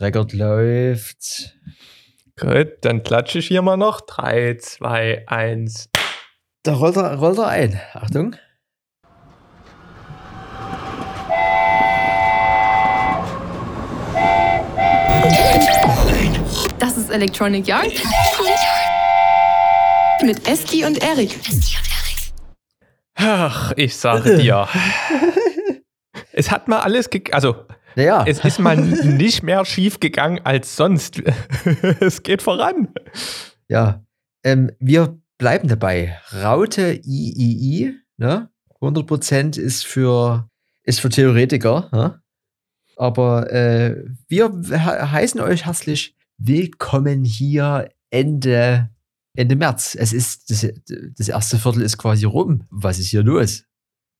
Rekord läuft. Gut, dann klatsche ich hier mal noch. 3, 2, 1. Da rollt er, rollt er ein. Achtung. Das ist Electronic Yard. Mit Eski und Erik. Ach, ich sage dir. es hat mal alles, ge also Naja, es ist mal nicht mehr schief gegangen als sonst. es geht voran. ja. Ähm, wir bleiben dabei. Raute III, ne? 100% ist für, ist für Theoretiker, ne? Aber äh, wir he heißen euch herzlich willkommen hier Ende, Ende März. Es ist, das, das erste Viertel ist quasi rum. Was ist hier los?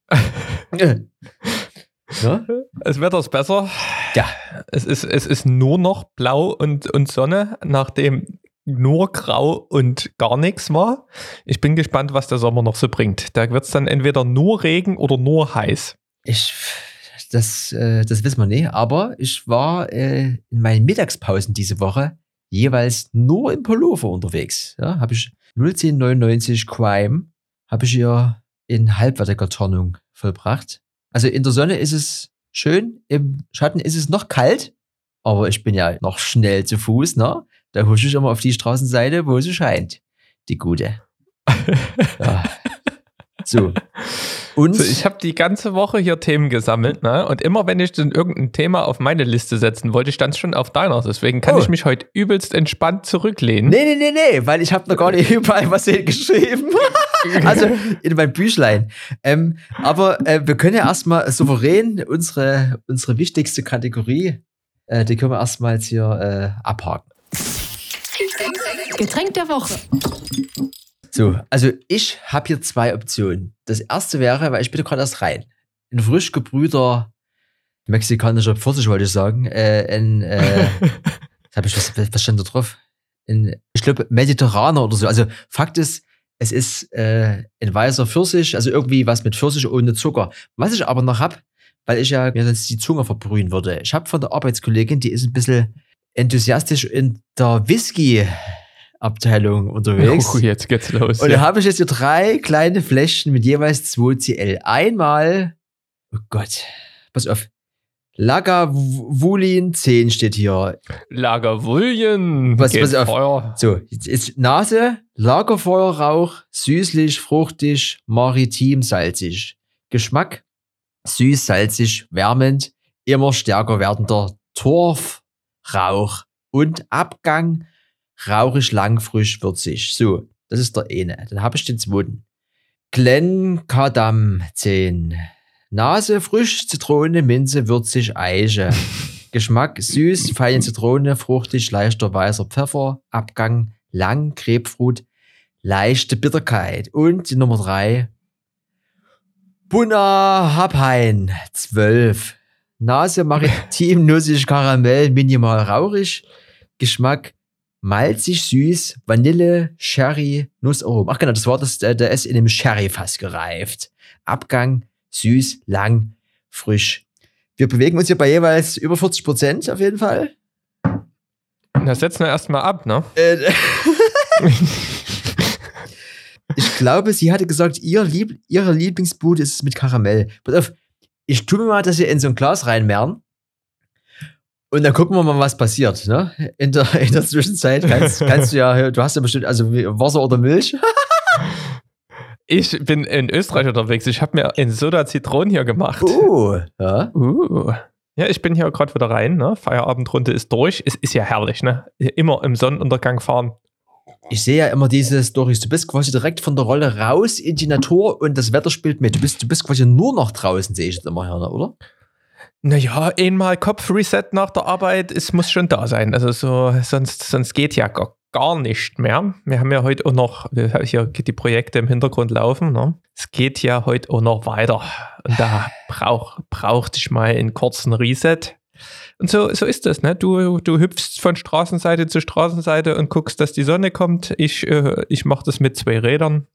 ne? Das Wetter ist besser. Ja. Es ist, es ist nur noch blau und, und Sonne, nachdem nur grau und gar nichts war. Ich bin gespannt, was der Sommer noch so bringt. Da wird es dann entweder nur Regen oder nur heiß. Ich, das, äh, das wissen wir nicht, aber ich war äh, in meinen Mittagspausen diese Woche jeweils nur im Pullover unterwegs. Ja, habe ich 01099 Crime, habe ich hier in Halbwetterkartonung vollbracht. Also in der Sonne ist es schön, im Schatten ist es noch kalt, aber ich bin ja noch schnell zu Fuß, ne? Da husche ich immer auf die Straßenseite, wo sie scheint. Die gute. Ja. So. Und So, ich habe die ganze Woche hier Themen gesammelt, ne? Und immer wenn ich dann irgendein Thema auf meine Liste setzen wollte, stand es schon auf deiner. Deswegen kann Oh. ich mich heute übelst entspannt zurücklehnen. Nee, nee, nee, nee, weil ich habe noch gar nicht überall was geschrieben. also in meinem Büchlein. Ähm, aber äh, wir können ja erstmal souverän unsere, unsere wichtigste Kategorie, äh, die können wir erstmal jetzt hier äh, abhaken. Getränk der Woche. So, also ich habe hier zwei Optionen. Das erste wäre, weil ich bin gerade erst rein, ein frisch gebrühter mexikanischer Pfirsich, wollte ich sagen. Äh, ein, äh, was, hab ich, was, was stand da drauf? Ein, ich glaube, Mediterraner oder so. Also Fakt ist, es ist äh, ein weißer Pfirsich, also irgendwie was mit Pfirsich ohne Zucker. Was ich aber noch hab, weil ich ja mir sonst die Zunge verbrühen würde. Ich habe von der Arbeitskollegin, die ist ein bisschen enthusiastisch in der Whisky-Abteilung unterwegs. Oh, jetzt geht's los. Und da ja. habe ich jetzt hier drei kleine Fläschchen mit jeweils 2 CL. Einmal, oh Gott, pass auf. Lagavulin 10 steht hier. Lagerwuljen. Was- pass auf. Feuer. So, jetzt ist Nase, Lagerfeuerrauch, süßlich, fruchtig, maritim, salzig. Geschmack, süß, salzig, wärmend, immer stärker werdender Torfrauch. Und Abgang, rauchig, lang, frisch, würzig. So, das ist der eine. Dann habe ich den zweiten. Glenkadam 10. Nase, frisch, Zitrone, Minze, würzig, Eiche. Geschmack süß, feine Zitrone, fruchtig, leichter weißer Pfeffer, Abgang lang, Grapefruit, leichte Bitterkeit. Und die Nummer drei, Bunna Habhain 12. Nase maritim, nussig, Karamell, minimal rauchig. Geschmack malzig, süß, Vanille, Sherry, Nussaromen. Ach genau, das war das, der, der ist in einem Sherry-Fass gereift. Abgang süß, lang, frisch. Wir bewegen uns hier bei jeweils über 40 Prozent auf jeden Fall. Na, setzen wir erstmal ab, ne? Äh, ich glaube, sie hatte gesagt, ihr Lieb ihre Lieblingsbude ist es mit Karamell. Pass auf, ich tue mir mal das hier in so ein Glas reinmehren. Und dann gucken wir mal, was passiert. Ne? In, der, in der Zwischenzeit kannst, kannst du ja, du hast ja bestimmt, also Wasser oder Milch. Ich bin in Österreich unterwegs. Ich habe mir in Soda Zitronen hier gemacht. Uh, ja. Uh. Ja, ich bin hier gerade wieder rein. Ne? Feierabendrunde ist durch. Es ist ja herrlich, ne? Immer im Sonnenuntergang fahren. Ich sehe ja immer diese Stories. Du bist quasi direkt von der Rolle raus in die Natur und das Wetter spielt mit. Du bist, du bist quasi nur noch draußen, sehe ich jetzt immer her, oder? Naja, einmal Kopfreset nach der Arbeit, es muss schon da sein. Also so, sonst, sonst geht ja gar, gar nicht mehr. Wir haben ja heute auch noch, wir haben hier die Projekte im Hintergrund laufen. Ne? Es geht ja heute auch noch weiter. Und da brauch, brauchte ich mal einen kurzen Reset. Und so, so ist das, ne? Du, du hüpfst von Straßenseite zu Straßenseite und guckst, dass die Sonne kommt. Ich, äh, ich mache das mit zwei Rädern.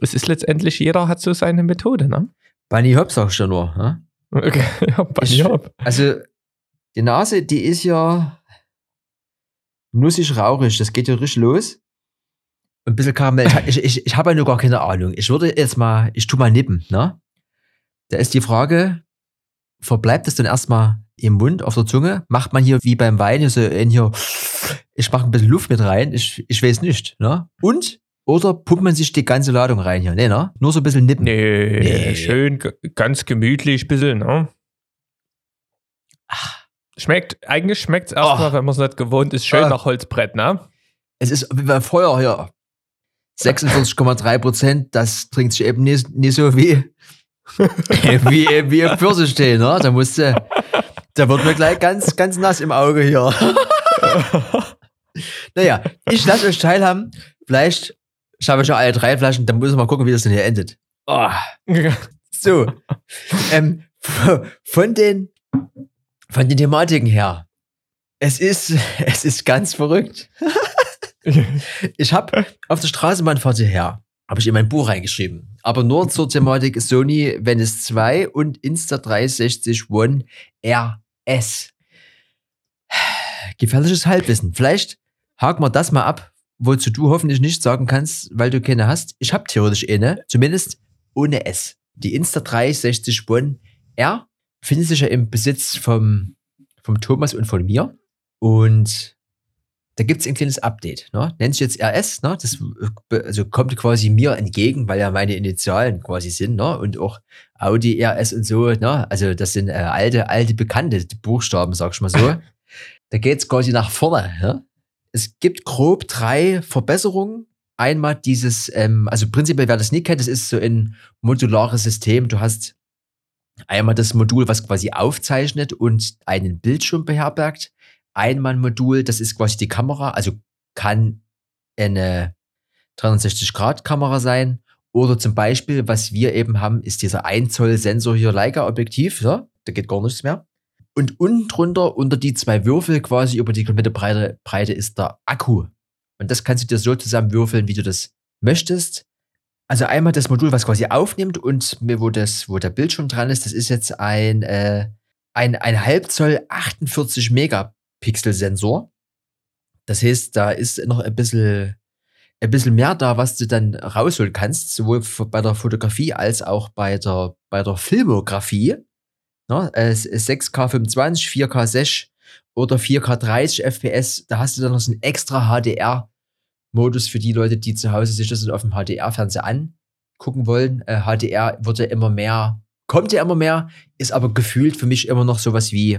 Es ist letztendlich, jeder hat so seine Methode, ne? Bunny Hop sagst du nur. Ne? Okay, ja, Ich- mir. Also, die Nase, die ist ja nussig, rauchig. Das geht ja richtig los. Ein bisschen Karamell. Ich, ich, ich habe ja nur gar keine Ahnung. Ich würde jetzt mal, ich tu mal nippen, ne? Da ist die Frage, verbleibt es dann erstmal im Mund, auf der Zunge? Macht man hier wie beim Wein so in hier, ich mache ein bisschen Luft mit rein, ich, ich weiß nicht, ne? Und? Oder pumpt man sich die ganze Ladung rein hier? Nee, ne? Nur so ein bisschen nippen. Nee, Nee. schön, ganz gemütlich, bisschen, ne? Schmeckt, eigentlich schmeckt es erstmal, Oh. wenn man es nicht gewohnt ist, schön Ah. nach Holzbrett, ne? Es ist wie beim Feuer hier. 46,3 Prozent, das trinkt sich eben nicht, nicht so wie, wie, wie ein Pfirsichtee, ne? Da musste, da wird mir gleich ganz, ganz nass im Auge hier. naja, ich lasse euch teilhaben. Vielleicht ich ja alle drei Flaschen, dann muss ich mal gucken, wie das denn hier endet. Oh, so. ähm, von den, von den Thematiken her. Es ist, es ist ganz verrückt. Ich habe auf der Straßenbahnfahrt hierher, habe ich in mein Buch reingeschrieben. Aber nur zur Thematik Sony Venice 2 und Insta360 One RS. Gefährliches Halbwissen. Vielleicht haken wir das mal ab, wozu du hoffentlich nicht sagen kannst, weil du keine hast. Ich habe theoretisch eine, zumindest ohne S. Die Insta360 One R findet sich ja im Besitz vom, vom Thomas und von mir. Und da gibt es ein kleines Update. Ne? Nennt sich jetzt RS, ne? das also kommt quasi mir entgegen, weil ja meine Initialen quasi sind, ne? und auch Audi RS und so, ne? also das sind äh, alte, alte bekannte Buchstaben, sag ich mal so. da geht es quasi nach vorne. Ne? Es gibt grob drei Verbesserungen. Einmal dieses, ähm, also prinzipiell, wer das nie kennt, das ist so ein modulares System. Du hast einmal das Modul, was quasi aufzeichnet und einen Bildschirm beherbergt einmal ein Modul, das ist quasi die Kamera, also kann eine 360-Grad-Kamera sein. Oder zum Beispiel, was wir eben haben, ist dieser 1 Zoll Sensor hier Leica-Objektiv. Ja? Da geht gar nichts mehr. Und unten drunter, unter die zwei Würfel, quasi über die komplette Breite, Breite, ist der Akku. Und das kannst du dir so zusammenwürfeln, wie du das möchtest. Also einmal das Modul, was quasi aufnimmt und wo, das, wo der Bildschirm dran ist, das ist jetzt ein, äh, ein, ein Halbzoll 48 Megapixel-Sensor. Das heißt, da ist noch ein bisschen, ein bisschen mehr da, was du dann rausholen kannst, sowohl bei der Fotografie als auch bei der, bei der Filmografie. Ne, es ist 6K 25, 4K 6 oder 4K 30 FPS. Da hast du dann noch so einen extra HDR-Modus für die Leute, die zu Hause sich das auf dem HDR-Fernseher angucken wollen. Äh, HDR wird ja immer mehr, kommt ja immer mehr, ist aber gefühlt für mich immer noch sowas wie,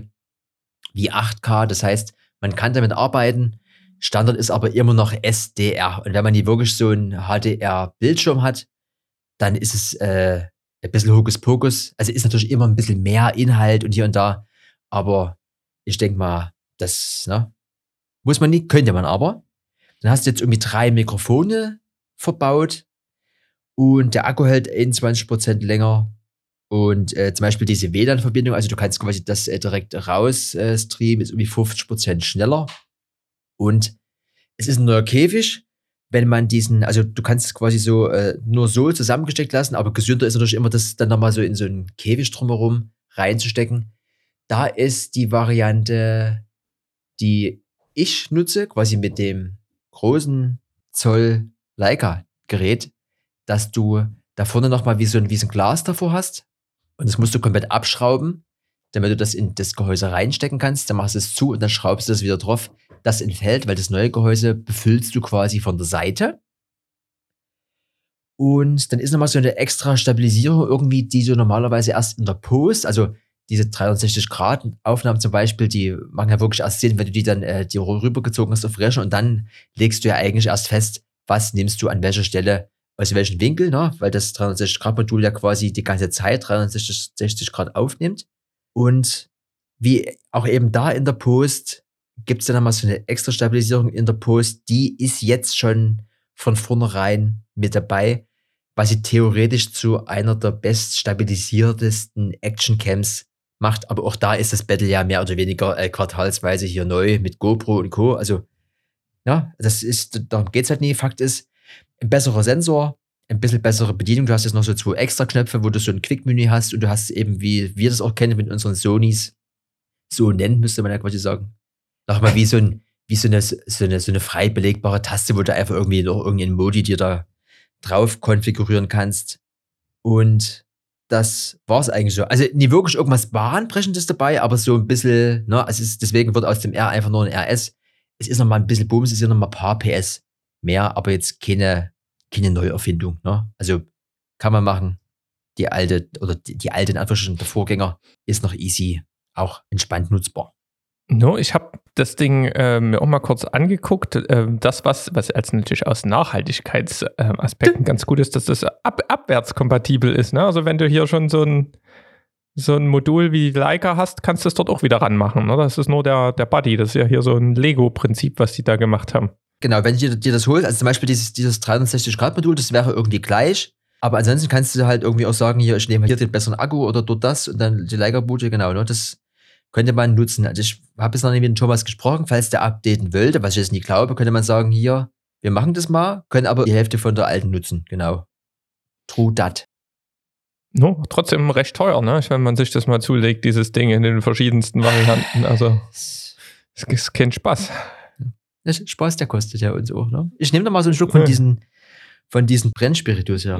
wie 8K. Das heißt, man kann damit arbeiten. Standard ist aber immer noch SDR. Und wenn man die wirklich so einen HDR-Bildschirm hat, dann ist es äh, ein bisschen Hokuspokus. Also ist natürlich immer ein bisschen mehr Inhalt und hier und da. Aber ich denke mal, das ne, muss man nicht, könnte man aber. Dann hast du jetzt irgendwie drei Mikrofone verbaut und der Akku hält 21% länger. Und äh, zum Beispiel diese WLAN-Verbindung, also du kannst quasi das äh, direkt raus äh, streamen, ist irgendwie 50% schneller. Und es ist ein neuer Käfig. Wenn man diesen, also du kannst es quasi so äh, nur so zusammengesteckt lassen, aber gesünder ist natürlich immer, das dann nochmal so in so einen Käfig drumherum reinzustecken. Da ist die Variante, die ich nutze, quasi mit dem großen Zoll Leica-Gerät, dass du da vorne nochmal wie so ein, wie so ein Glas davor hast. Und das musst du komplett abschrauben, damit du das in das Gehäuse reinstecken kannst. Dann machst du es zu und dann schraubst du das wieder drauf. Das entfällt, weil das neue Gehäuse befüllst du quasi von der Seite. Und dann ist nochmal so eine extra Stabilisierung irgendwie, die du normalerweise erst in der Post, also diese 360-Grad-Aufnahmen zum Beispiel, die machen ja wirklich erst Sinn, wenn du die dann äh, die rübergezogen hast auf Rechner und dann legst du ja eigentlich erst fest, was nimmst du an welcher Stelle, aus welchem Winkel, ne? weil das 360-Grad-Modul ja quasi die ganze Zeit 360 Grad aufnimmt. Und wie auch eben da in der Post gibt es dann nochmal so eine extra Stabilisierung in der Post, die ist jetzt schon von vornherein mit dabei, was sie theoretisch zu einer der best stabilisiertesten Action-Cams macht. Aber auch da ist das Battle ja mehr oder weniger äh, quartalsweise hier neu mit GoPro und Co. Also, ja, das ist, darum geht's halt nie. Fakt ist, ein besserer Sensor, ein bisschen bessere Bedienung. Du hast jetzt noch so zwei extra Knöpfe, wo du so ein Quick-Menü hast und du hast eben, wie wir das auch kennen mit unseren Sonys, so nennen, müsste man ja quasi sagen. Nochmal wie so ein, wie so eine, so eine, so eine frei belegbare Taste, wo du einfach irgendwie noch irgendeinen Modi dir da drauf konfigurieren kannst. Und das war es eigentlich so. Also nie wirklich irgendwas Bahnbrechendes dabei, aber so ein bisschen, ne, also ist, deswegen wird aus dem R einfach nur ein RS. Es ist nochmal ein bisschen Bums, es sind nochmal ein paar PS mehr, aber jetzt keine, keine Neuerfindung. Ne? Also kann man machen. Die alte, oder die, die alte, in Anführungsstrichen, der Vorgänger ist noch easy, auch entspannt nutzbar. No, ich habe das Ding äh, mir auch mal kurz angeguckt. Äh, das, was, was als natürlich aus Nachhaltigkeitsaspekten äh, ganz gut ist, dass das ab, abwärtskompatibel ist. Ne? Also wenn du hier schon so ein, so ein Modul wie Leica hast, kannst du es dort auch wieder ranmachen. Ne? Das ist nur der, der Buddy. Das ist ja hier so ein Lego-Prinzip, was die da gemacht haben. Genau, wenn du dir das holst, also zum Beispiel dieses, dieses 360-Grad-Modul, das wäre irgendwie gleich. Aber ansonsten kannst du halt irgendwie auch sagen, hier, ich nehme hier den besseren Akku oder dort das und dann die Leica-Boote, genau. Ne? Das könnte man nutzen. Also ich habe jetzt noch nicht mit dem Thomas gesprochen, falls der updaten wollte, was ich jetzt nicht glaube, könnte man sagen, hier, wir machen das mal, können aber die Hälfte von der alten nutzen, genau. True dat. No, trotzdem recht teuer, ne? Wenn man sich das mal zulegt, dieses Ding in den verschiedensten Varianten. Also, es ist kein Spaß. Das Spaß, der kostet ja uns auch, ne? Ich nehme da mal so einen Schluck von diesen, von diesen Brennspiritus, ja.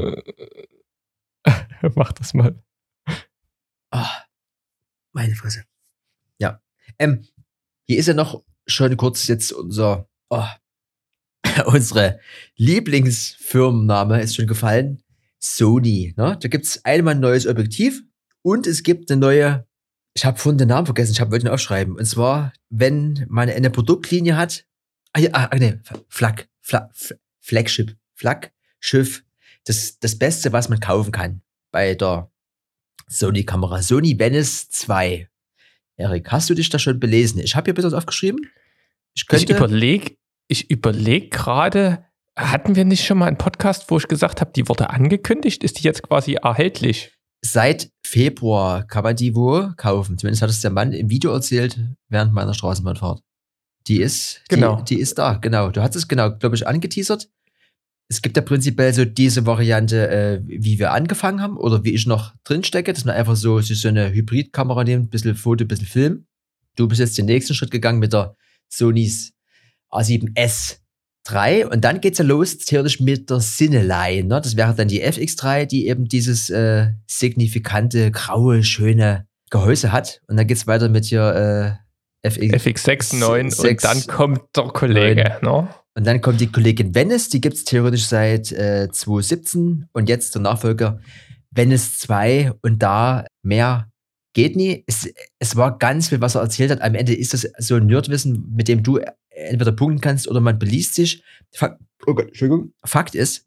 Mach das mal. Ah, meine Fresse. Ähm, hier ist ja noch schon kurz jetzt unser, oh, unsere Lieblingsfirmenname ist schon gefallen. Sony. Ne? Da gibt es einmal ein neues Objektiv und es gibt eine neue, ich habe vorhin den Namen vergessen, ich wollte ihn aufschreiben. Und zwar, wenn man eine Produktlinie hat, ah, ja, ah, nee, Flag, Flag, Flagship, Flaggschiff, das, das Beste, was man kaufen kann bei der Sony-Kamera. Sony Venice 2 Erik, hast du dich da schon belesen? Ich habe hier bitte was aufgeschrieben. Ich, ich überlege ich überleg gerade, hatten wir nicht schon mal einen Podcast, wo ich gesagt habe, die wurde angekündigt? Ist die jetzt quasi erhältlich? Seit Februar kann man die wo kaufen. Zumindest hat es der Mann im Video erzählt während meiner Straßenbahnfahrt. Die ist, genau. die, die ist da, genau. Du hast es genau, glaube ich, angeteasert es gibt ja prinzipiell so diese Variante, äh, wie wir angefangen haben oder wie ich noch drin stecke, dass man einfach so, so eine Hybridkamera nimmt, ein bisschen Foto, ein bisschen Film. Du bist jetzt den nächsten Schritt gegangen mit der Sonys A7S 3 und dann geht's ja los theoretisch mit der Cineline. Ne? Das wäre dann die FX3, die eben dieses äh, signifikante, graue, schöne Gehäuse hat. Und dann geht's weiter mit hier äh, FX, FX6, 9 und dann kommt der Kollege. Ne? Und dann kommt die Kollegin Venice, die gibt es theoretisch seit äh, 2017 und jetzt der Nachfolger Venice 2 und da mehr geht nie. Es, es war ganz viel, was er erzählt hat. Am Ende ist das so ein Nerdwissen, mit dem du entweder punkten kannst oder man beliest sich. Fakt, oh Gott, Entschuldigung. Fakt ist,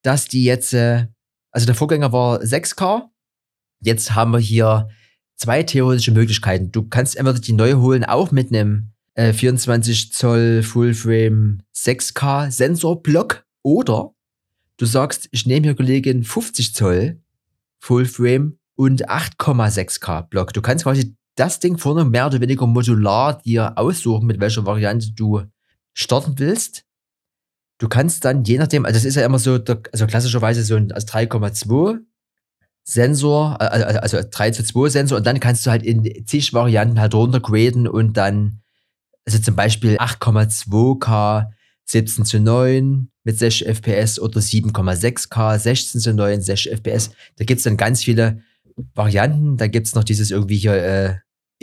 dass die jetzt, äh, also der Vorgänger war 6K. Jetzt haben wir hier zwei theoretische Möglichkeiten. Du kannst entweder die neu holen, auch mit einem 24 äh, Zoll Fullframe 6K Sensorblock oder du sagst, ich nehme hier Kollegin 50 Zoll Fullframe und 8,6K Block. Du kannst quasi das Ding vorne mehr oder weniger modular dir aussuchen, mit welcher Variante du starten willst. Du kannst dann, je nachdem, also das ist ja immer so, also klassischerweise so ein 3,2 Sensor, also, also 3 zu 2 Sensor und dann kannst du halt in zig Varianten halt runtergraden und dann also zum Beispiel 8,2K 17 zu 9 mit 60 FPS oder 7,6K 16 zu 9 60 FPS. Da gibt es dann ganz viele Varianten. Da gibt es noch dieses irgendwie hier äh,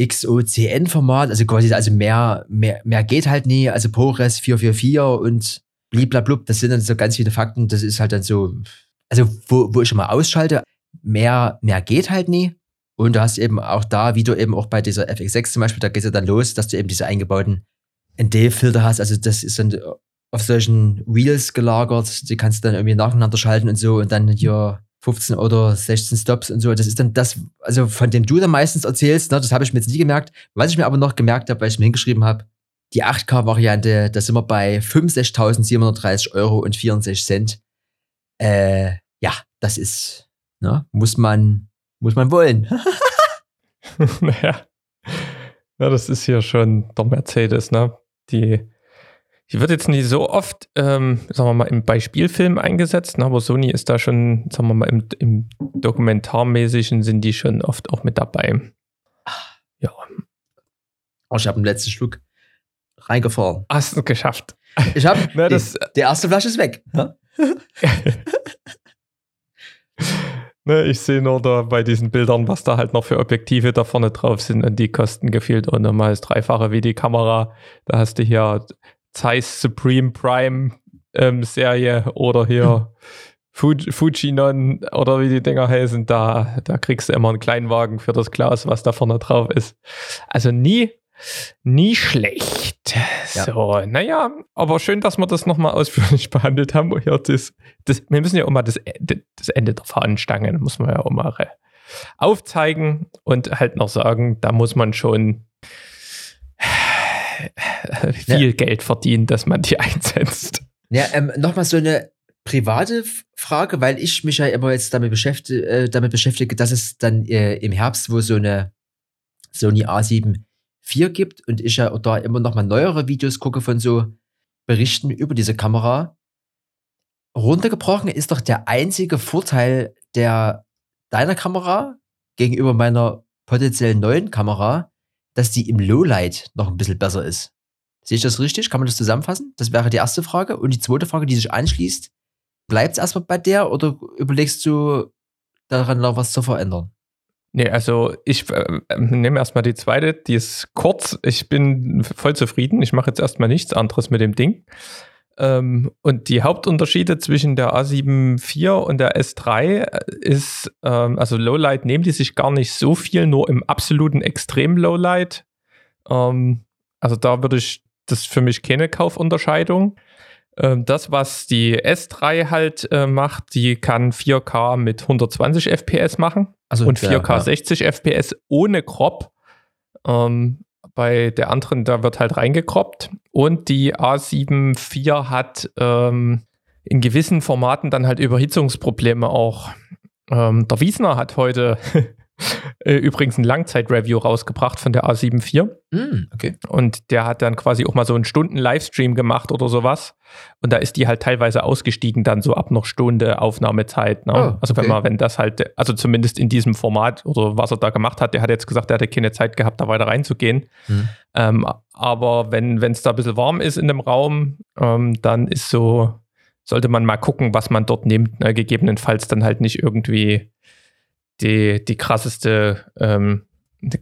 XOCN-Format, also quasi also mehr, mehr, mehr geht halt nie, also ProRes 444 und bliblablub, das sind dann so ganz viele Fakten, das ist halt dann so, also wo, wo ich schon mal ausschalte, mehr, mehr geht halt nie. Und du hast eben auch da, wie du eben auch bei dieser FX6 zum Beispiel, da geht es ja dann los, dass du eben diese eingebauten ND-Filter hast. Also das ist dann auf solchen Wheels gelagert. Die kannst du dann irgendwie nacheinander schalten und so und dann hier 15 oder 16 Stops und so. Das ist dann das, also von dem du dann meistens erzählst, ne, das habe ich mir jetzt nie gemerkt. Was ich mir aber noch gemerkt habe, weil ich mir hingeschrieben habe, die 8K-Variante, da sind wir bei 65.730 Euro und 64 Cent. Äh, ja, das ist, ne, muss man muss man wollen. naja. Ja, das ist ja schon der Mercedes, ne? Die, die wird jetzt nicht so oft, ähm, sagen wir mal, im Beispielfilm eingesetzt, ne? aber Sony ist da schon, sagen wir mal, im, im Dokumentarmäßigen sind die schon oft auch mit dabei. Ja. Oh, ich habe einen letzten Schluck reingefahren. Hast du geschafft. Ich habe, die, die erste Flasche ist weg. Ja? Ne, ich sehe nur da bei diesen Bildern, was da halt noch für Objektive da vorne drauf sind und die kosten gefühlt und nochmal das Dreifache wie die Kamera. Da hast du hier Zeiss Supreme Prime ähm, Serie oder hier Fuji, Fujinon oder wie die Dinger heißen. Da, da kriegst du immer einen Kleinwagen für das Glas, was da vorne drauf ist. Also nie, nie schlecht. Ja. So, naja, aber schön, dass wir das nochmal ausführlich behandelt haben. Ja, das, das, wir müssen ja auch mal das, das Ende der Fahnenstange, muss man ja auch mal äh, aufzeigen und halt noch sagen, da muss man schon viel Geld verdienen, dass man die einsetzt. Ja, ähm, nochmal so eine private Frage, weil ich mich ja immer jetzt damit beschäftige, äh, damit beschäftige dass es dann äh, im Herbst, wo so eine Sony A7 IV gibt und ich ja da immer noch mal neuere Videos gucke von so Berichten über diese Kamera. Runtergebrochen ist doch der einzige Vorteil der deiner Kamera gegenüber meiner potenziell neuen Kamera, dass die im Lowlight noch ein bisschen besser ist. Sehe ich das richtig? Kann man das zusammenfassen? Das wäre die erste Frage. Und die zweite Frage, die sich anschließt, bleibt es erstmal bei der oder überlegst du daran noch was zu verändern? Nee, also ich äh, nehme erstmal die zweite, die ist kurz. Ich bin voll zufrieden. Ich mache jetzt erstmal nichts anderes mit dem Ding. Ähm, und die Hauptunterschiede zwischen der A7 IV und der S3 ist, ähm, also Lowlight nehmen die sich gar nicht so viel, nur im absoluten Extrem Lowlight. Ähm, also da würde ich, das ist für mich keine Kaufunterscheidung. Ähm, das, was die S3 halt äh, macht, die kann 4K mit 120 FPS machen Also und 4K ja, 60 FPS ohne Crop. Ähm, bei der anderen, da wird halt reingekroppt. Und die A7 IV hat ähm, in gewissen Formaten dann halt Überhitzungsprobleme auch. Ähm, der Wiesner hat heute äh, übrigens ein Langzeit-Review rausgebracht von der A7 IV. Hm, okay. Und der hat dann quasi auch mal so einen Stunden-Livestream gemacht oder sowas. Und da ist die halt teilweise ausgestiegen, dann so ab noch Stunde Aufnahmezeit. Ne? Oh, also wenn okay. man, wenn das halt, also zumindest in diesem Format oder was er da gemacht hat, der hat jetzt gesagt, er hatte keine Zeit gehabt, da weiter reinzugehen. Hm. Ähm, aber wenn es da ein bisschen warm ist in dem Raum, ähm, dann ist so, sollte man mal gucken, was man dort nimmt. Ne? Gegebenenfalls dann halt nicht irgendwie die, die krasseste ähm,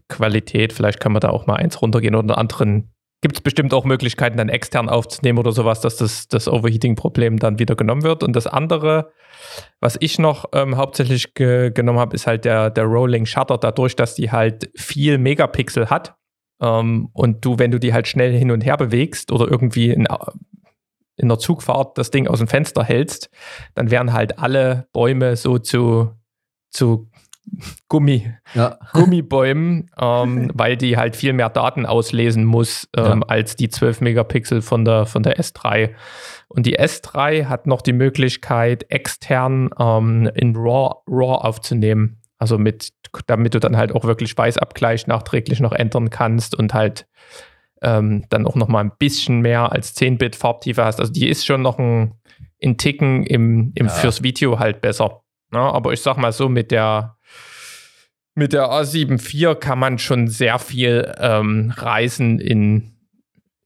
Qualität. Vielleicht kann man da auch mal eins runtergehen oder anderen. Gibt es bestimmt auch Möglichkeiten, dann extern aufzunehmen oder sowas, dass das, das Overheating-Problem dann wieder genommen wird. Und das andere, was ich noch ähm, hauptsächlich ge genommen habe, ist halt der, der Rolling Shutter, dadurch, dass die halt viel Megapixel hat. Ähm, und du, wenn du die halt schnell hin und her bewegst oder irgendwie in, in der Zugfahrt das Ding aus dem Fenster hältst, dann werden halt alle Bäume so zu, zu Gummi, Ja. Gummibäumen, ähm, weil die halt viel mehr Daten auslesen muss ähm, Ja. als die 12 Megapixel von der, von der S3. Und die S3 hat noch die Möglichkeit, extern ähm, in RAW, RAW aufzunehmen. Also mit, damit du dann halt auch wirklich Weißabgleich nachträglich noch ändern kannst und halt ähm, dann auch noch mal ein bisschen mehr als 10-Bit Farbtiefe hast. Also die ist schon noch ein, ein Ticken im, im Ja. fürs Video halt besser. Ja, aber ich sag mal so, mit der mit der A7 IV kann man schon sehr viel ähm, reisen in,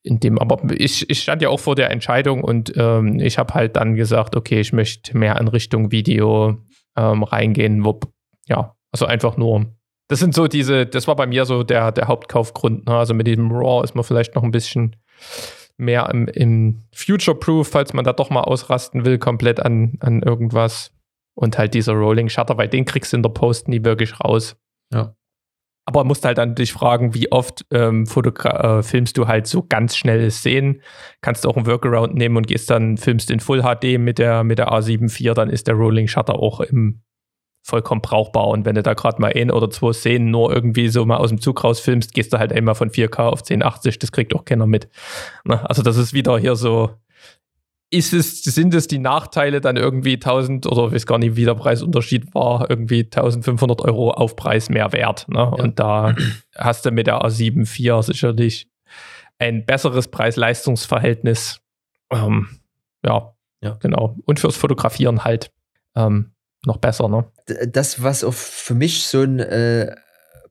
in dem, aber ich, ich stand ja auch vor der Entscheidung und ähm, ich habe halt dann gesagt, okay, ich möchte mehr in Richtung Video ähm, reingehen, wo, ja, also einfach nur, das sind so diese, das war bei mir so der, der Hauptkaufgrund, ne? also mit diesem RAW ist man vielleicht noch ein bisschen mehr im, im Future-Proof, falls man da doch mal ausrasten will, komplett an, an irgendwas. Und halt dieser Rolling Shutter, weil den kriegst du in der Post nie wirklich raus. Ja. Aber musst halt dann dich fragen, wie oft ähm, äh, filmst du halt so ganz schnelle Szenen. Kannst du auch einen Workaround nehmen und gehst dann, filmst in Full HD mit der, mit der A7 IV, dann ist der Rolling Shutter auch im vollkommen brauchbar. Und wenn du da gerade mal ein oder zwei Szenen nur irgendwie so mal aus dem Zug rausfilmst, gehst du halt einmal von 4K auf 1080, das kriegt auch keiner mit. Na, also das ist wieder hier so, ist es, sind es die Nachteile dann irgendwie 1000 oder ich weiß gar nicht, wie der Preisunterschied war, irgendwie 1500 Euro Aufpreis mehr wert. Ne? Und da hast du mit der A7 IV sicherlich ein besseres Preis-Leistungs-Verhältnis. Ähm, ja, Ja. genau. Und fürs Fotografieren halt ähm, noch besser. Ne? Das, was auch für mich so ein äh,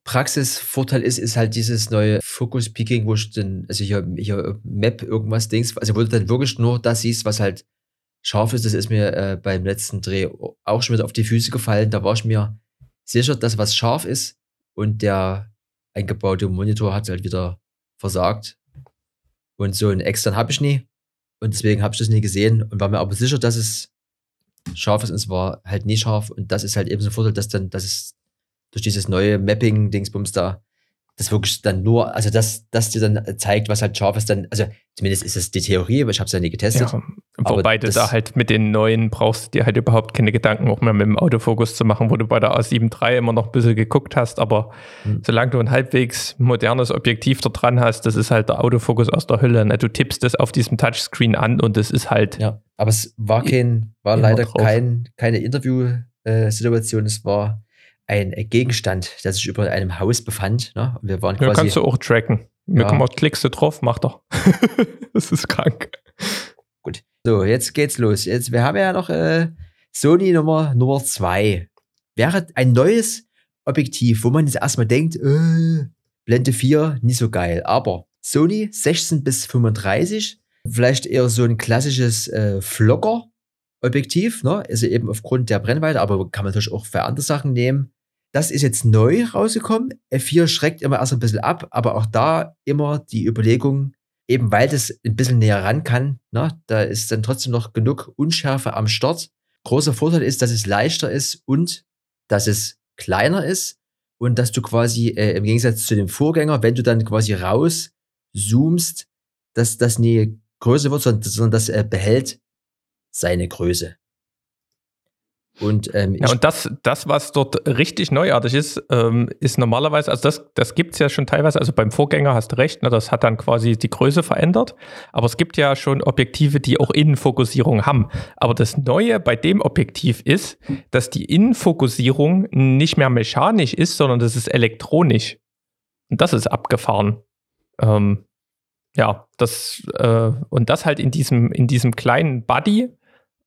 Praxisvorteil ist, ist halt dieses neue Focus Peaking, wo ich dann, also hier, hier Map irgendwas Dings, also wo du dann wirklich nur das siehst, was halt scharf ist. Das ist mir äh, beim letzten Dreh auch schon wieder auf die Füße gefallen. Da war ich mir sicher, dass was scharf ist und der eingebaute Monitor hat halt wieder versagt. Und so einen extern habe ich nie. Und deswegen habe ich das nie gesehen und war mir aber sicher, dass es scharf ist und es war halt nie scharf. Und das ist halt eben so ein Vorteil, dass dann, dass es durch dieses neue Mapping-Dingsbums da, das wirklich dann nur, also das, das dir dann zeigt, was halt scharf ist, dann, also zumindest ist es die Theorie, aber ich habe es ja nie getestet. Ja, wobei du da halt mit den neuen brauchst du dir halt überhaupt keine Gedanken auch mehr mit dem Autofokus zu machen, wo du bei der A7 III immer noch ein bisschen geguckt hast, aber hm. solange du ein halbwegs modernes Objektiv da dran hast, das ist halt der Autofokus aus der Hölle. Ne? Du tippst das auf diesem Touchscreen an und das ist halt. Ja, aber es war kein, war leider kein, keine Interview-Situation, es war ein Gegenstand, der sich über einem Haus befand. Ne? Und wir waren quasi, ja, kannst du auch tracken. Wir ja. kommen auch, klickst du drauf, mach doch. das ist krank. Gut. So, jetzt geht's los. Jetzt, wir haben ja noch äh, Sony Nummer, Nummer 2. Wäre ein neues Objektiv, wo man jetzt erstmal denkt, äh, Blende 4, nicht so geil. Aber Sony 16 bis 35, vielleicht eher so ein klassisches äh, Vlogger. Objektiv, ne? also eben aufgrund der Brennweite, aber kann man natürlich auch für andere Sachen nehmen. Das ist jetzt neu rausgekommen. F4 schreckt immer erst ein bisschen ab, aber auch da immer die Überlegung, eben weil das ein bisschen näher ran kann, ne? da ist dann trotzdem noch genug Unschärfe am Start. Großer Vorteil ist, dass es leichter ist und dass es kleiner ist und dass du quasi äh, im Gegensatz zu dem Vorgänger, wenn du dann quasi raus zoomst, dass das nie größer wird, sondern, sondern das äh, behält seine Größe. Und, ähm, ja, und das, das, was dort richtig neuartig ist, ähm, ist normalerweise, also das, das gibt es ja schon teilweise, also beim Vorgänger hast du recht, ne, das hat dann quasi die Größe verändert, aber es gibt ja schon Objektive, die auch Innenfokussierung haben. Aber das Neue bei dem Objektiv ist, dass die Innenfokussierung nicht mehr mechanisch ist, sondern das ist elektronisch. Und das ist abgefahren. Ähm, ja, das äh, und das halt in diesem, in diesem kleinen Buddy.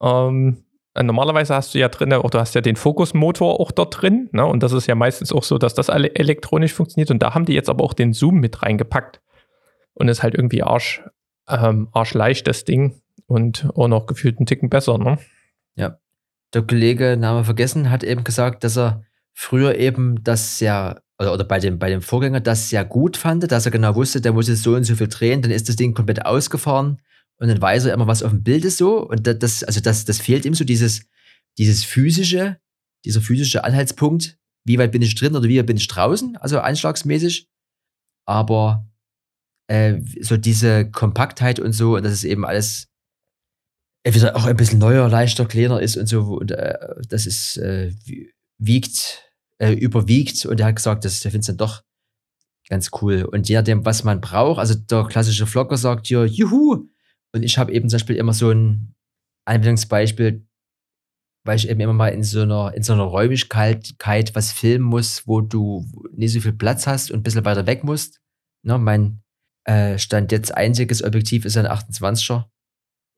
Ähm, normalerweise hast du ja drin, auch du hast ja den Fokusmotor auch dort drin, ne? Und das ist ja meistens auch so, dass das alle elektronisch funktioniert. Und da haben die jetzt aber auch den Zoom mit reingepackt. Und ist halt irgendwie arsch, ähm, arschleicht, das Ding. Und auch noch gefühlt einen Ticken besser, ne? Ja. Der Kollege, Name vergessen, hat eben gesagt, dass er früher eben das ja oder, oder bei, dem, bei dem Vorgänger das sehr gut fand, dass er genau wusste, der muss jetzt so und so viel drehen, dann ist das Ding komplett ausgefahren und dann weiß er immer, was auf dem Bild ist so. Und das, also das, das fehlt ihm so dieses, dieses physische, dieser physische Anhaltspunkt, wie weit bin ich drin oder wie weit bin ich draußen, also einschlagsmäßig. Aber äh, so diese Kompaktheit und so, und dass es eben alles äh, wieder auch ein bisschen neuer, leichter, kleiner ist und so, und äh, das ist, äh, wiegt äh, überwiegt und er hat gesagt, der findet es dann doch ganz cool. Und je nachdem, was man braucht, also der klassische Vlogger sagt hier, juhu! Und ich habe eben zum Beispiel immer so ein Anwendungsbeispiel, weil ich eben immer mal in so einer, in so einer Räumlichkeit was filmen muss, wo du nicht so viel Platz hast und ein bisschen weiter weg musst. Ne, mein äh, Stand jetzt einziges Objektiv ist ein 28er.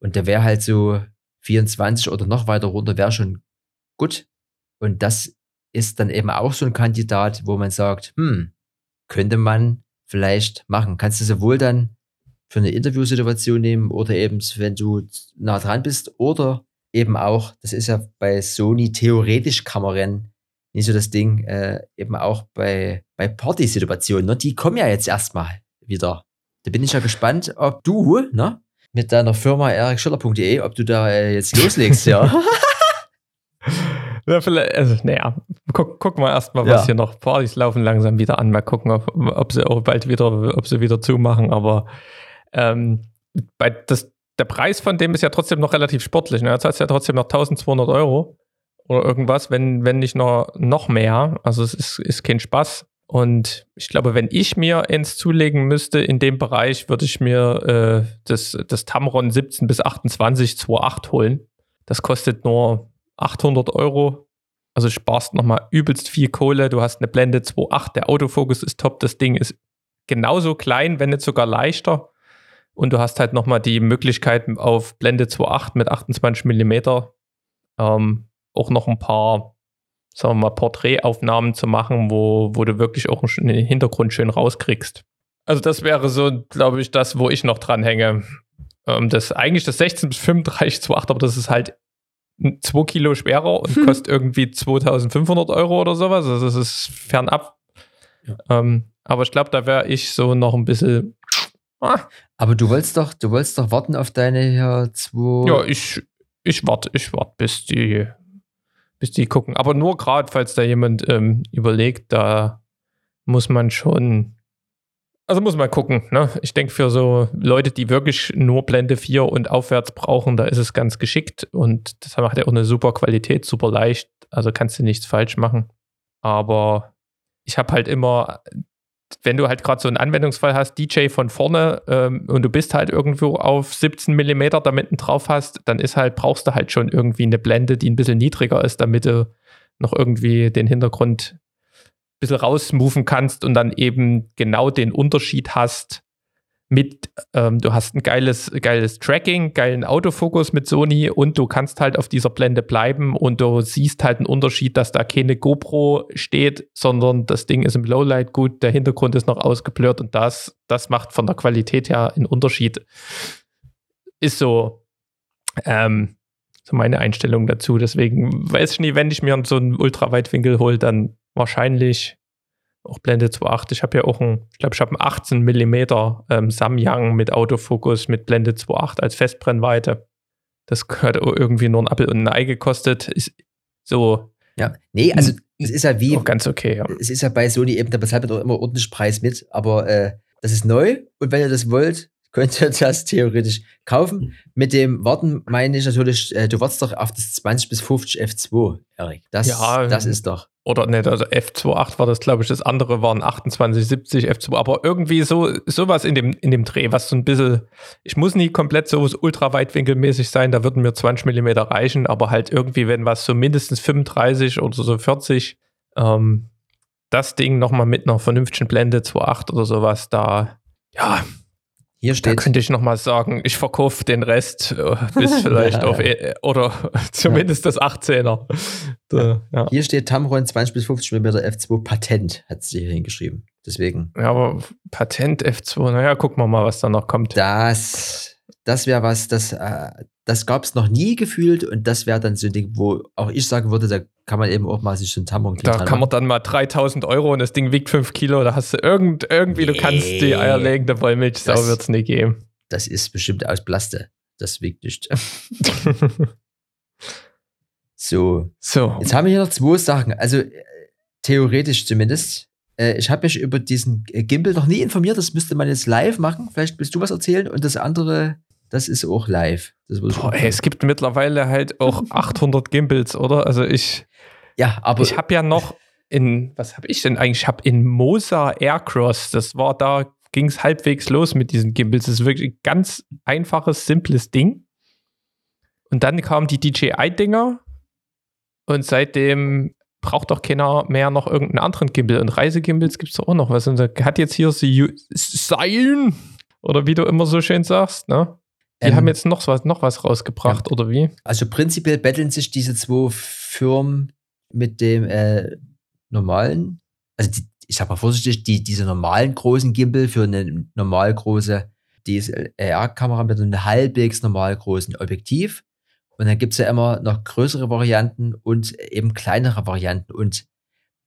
Und der wäre halt so 24 oder noch weiter runter, wäre schon gut. Und das ist dann eben auch so ein Kandidat, wo man sagt, hm, könnte man vielleicht machen. Kannst du sowohl dann für eine Interviewsituation nehmen oder eben, wenn du nah dran bist oder eben auch, das ist ja bei Sony theoretisch Kameran nicht so das Ding, äh, eben auch bei, bei Partysituationen, ne? die kommen ja jetzt erstmal wieder. Da bin ich ja gespannt, ob du, ne, mit deiner Firma erikschiller.de, ob du da äh, jetzt loslegst, ja. Ja, vielleicht, also, naja, guck, gucken wir erstmal, was ja. hier noch. Partys laufen langsam wieder an. Mal gucken, ob, ob sie auch bald wieder, ob sie wieder zumachen. Aber ähm, bei das, der Preis von dem ist ja trotzdem noch relativ sportlich. Ne? Jetzt hat es ja trotzdem noch 1200 Euro oder irgendwas, wenn, wenn nicht noch, noch mehr. Also es ist, ist kein Spaß. Und ich glaube, wenn ich mir eins zulegen müsste in dem Bereich, würde ich mir äh, das, das Tamron 17 bis 28 2.8 holen. Das kostet nur 800 Euro. Also sparst nochmal übelst viel Kohle. Du hast eine Blende 2.8, der Autofokus ist top. Das Ding ist genauso klein, wenn nicht sogar leichter. Und du hast halt nochmal die Möglichkeit auf Blende 2.8 mit 28 mm ähm, auch noch ein paar sagen wir mal, Porträtaufnahmen zu machen, wo, wo du wirklich auch den Hintergrund schön rauskriegst. Also das wäre so, glaube ich, das, wo ich noch dran hänge. Ähm, das eigentlich das 16 bis 35 2.8, aber das ist halt 2 Kilo schwerer und hm. kostet irgendwie 2500 Euro oder sowas. Also das ist fernab. Ja. Ähm, aber ich glaube, da wäre ich so noch ein bisschen. Aber du wolltest doch, du wolltest doch warten auf deine hier zwei. Ja, ich, ich warte, ich warte, bis die, bis die gucken. Aber nur gerade, falls da jemand ähm, überlegt, da muss man schon also muss man gucken. Ne? Ich denke, für so Leute, die wirklich nur Blende 4 und aufwärts brauchen, da ist es ganz geschickt und das macht ja auch eine super Qualität, super leicht. Also kannst du nichts falsch machen. Aber ich habe halt immer, wenn du halt gerade so einen Anwendungsfall hast, DJ von vorne ähm, und du bist halt irgendwo auf 17 mm da mitten drauf hast, dann ist halt, brauchst du halt schon irgendwie eine Blende, die ein bisschen niedriger ist, damit du noch irgendwie den Hintergrund bisschen rausmoven kannst und dann eben genau den Unterschied hast mit, ähm, du hast ein geiles, geiles Tracking, geilen Autofokus mit Sony und du kannst halt auf dieser Blende bleiben und du siehst halt einen Unterschied, dass da keine GoPro steht, sondern das Ding ist im Lowlight gut, der Hintergrund ist noch ausgeblurrt und das, das macht von der Qualität her einen Unterschied. Ist so, ähm, so meine Einstellung dazu. Deswegen weiß ich nie, wenn ich mir so einen Ultraweitwinkel hole, dann wahrscheinlich auch Blende 2.8. Ich habe ja auch ein, ich glaube, ich habe einen 18 mm ähm, Samyang mit Autofokus mit Blende 2.8 als Festbrennweite. Das hat irgendwie nur ein Apple und ein Ei gekostet. Ist so. Ja, nee, also es ist ja wie. Auch ganz okay, ja. Es ist ja bei Sony eben, da bezahlt man immer ordentlich Preis mit, aber äh, das ist neu und wenn ihr das wollt, könnt ihr das theoretisch kaufen. Mit dem Warten meine ich natürlich, äh, du wartest doch auf das 20 bis 50 F2, Erik. Das, ja, das ist doch. Oder ne, also F28 war das, glaube ich, das andere waren 2870 F2, aber irgendwie so sowas in dem, in dem Dreh, was so ein bisschen, ich muss nie komplett so ultraweitwinkelmäßig sein, da würden mir 20 mm reichen, aber halt irgendwie, wenn was so mindestens 35 oder so 40, ähm, das Ding nochmal mit einer vernünftigen Blende 2.8 oder sowas, da, ja, hier steht. Da könnte ich nochmal sagen, ich verkaufe den Rest äh, bis vielleicht auf, e oder zumindest das 18er. Da, ja. Hier steht Tamron 20 bis 50 mm F2 Patent, hat sie hier hingeschrieben. Deswegen. Ja, aber Patent F2, naja, gucken wir mal, was da noch kommt. Das, das wäre was, das, äh, das gab es noch nie gefühlt und das wäre dann so ein Ding, wo auch ich sagen würde, da kann man eben auch mal sich so ein Tampon Da kann man dann mal 3000 Euro und das Ding wiegt 5 Kilo, da hast du irgend, irgendwie, nee, du kannst die eierlegende Wollmilchsau wird es nie geben. Das ist bestimmt aus Plaste. Das wiegt nicht. so. So. Jetzt haben wir hier noch zwei Sachen. Also äh, theoretisch zumindest. Äh, ich habe mich über diesen Gimbal noch nie informiert. Das müsste man jetzt live machen. Vielleicht willst du was erzählen. Und das andere das ist auch live. Boah, ey, es gibt mittlerweile halt auch 800 Gimbals, oder? Also ich. Ja, aber. Ich habe ja noch in, was habe ich denn eigentlich? Ich habe in Mosa Aircross, das war da, ging es halbwegs los mit diesen Gimbals. Das ist wirklich ein ganz einfaches, simples Ding. Und dann kamen die DJI-Dinger und seitdem braucht doch keiner mehr noch irgendeinen anderen Gimbal. Und Reisegimbals gibt es auch noch was. Und da hat jetzt hier Sein, oder wie du immer so schön sagst, ne? Die ähm, haben jetzt noch was, noch was rausgebracht, ja. oder wie? Also prinzipiell betteln sich diese zwei Firmen mit dem äh, normalen, also die, ich sag mal vorsichtig, die, diese normalen großen Gimbal für eine normal große DSLR-Kamera mit einem halbwegs normal großen Objektiv. Und dann gibt es ja immer noch größere Varianten und eben kleinere Varianten. Und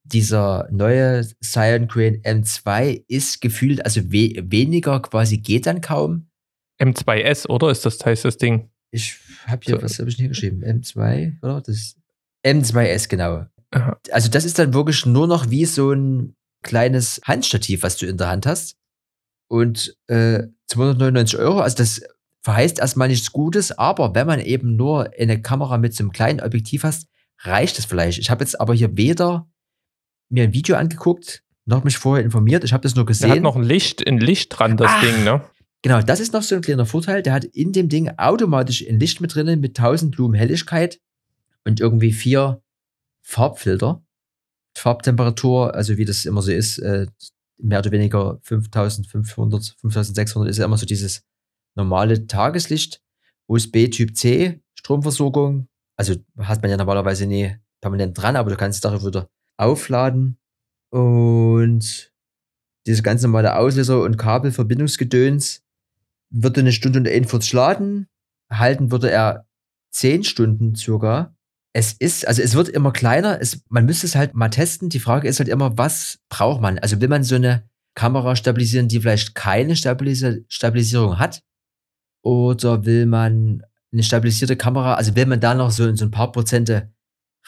dieser neue Cyan Crane M2 ist gefühlt, also we weniger quasi geht dann kaum. M2S, oder? Ist das heißt das Ding? Ich habe hier, so. was habe ich hier geschrieben? M2, oder? Das M2S, genau. Aha. Also das ist dann wirklich nur noch wie so ein kleines Handstativ, was du in der Hand hast. Und äh, 299 Euro, also das verheißt erstmal nichts Gutes, aber wenn man eben nur eine Kamera mit so einem kleinen Objektiv hast, reicht das vielleicht. Ich habe jetzt aber hier weder mir ein Video angeguckt, noch mich vorher informiert. Ich habe das nur gesehen. Der hat noch ein Licht, ein Licht dran, das Ach, Ding, ne? Genau, das ist noch so ein kleiner Vorteil. Der hat in dem Ding automatisch ein Licht mit drinnen mit 1000 Lumen Helligkeit und irgendwie vier Farbfilter. Farbtemperatur, also wie das immer so ist, äh, mehr oder weniger 5500, 5600 ist ja immer so dieses normale Tageslicht. USB Typ C, Stromversorgung. Also hat man ja normalerweise nie permanent dran, aber du kannst es darüber wieder aufladen. Und dieses ganz normale Auslöser und Kabelverbindungsgedöns würde eine Stunde und 41 laden. Halten würde er 10 Stunden circa. Es ist, also es wird immer kleiner. Es, man müsste es halt mal testen. Die Frage ist halt immer, was braucht man? Also will man so eine Kamera stabilisieren, die vielleicht keine Stabilis Stabilisierung hat? Oder will man eine stabilisierte Kamera, also will man da noch so, so ein paar Prozente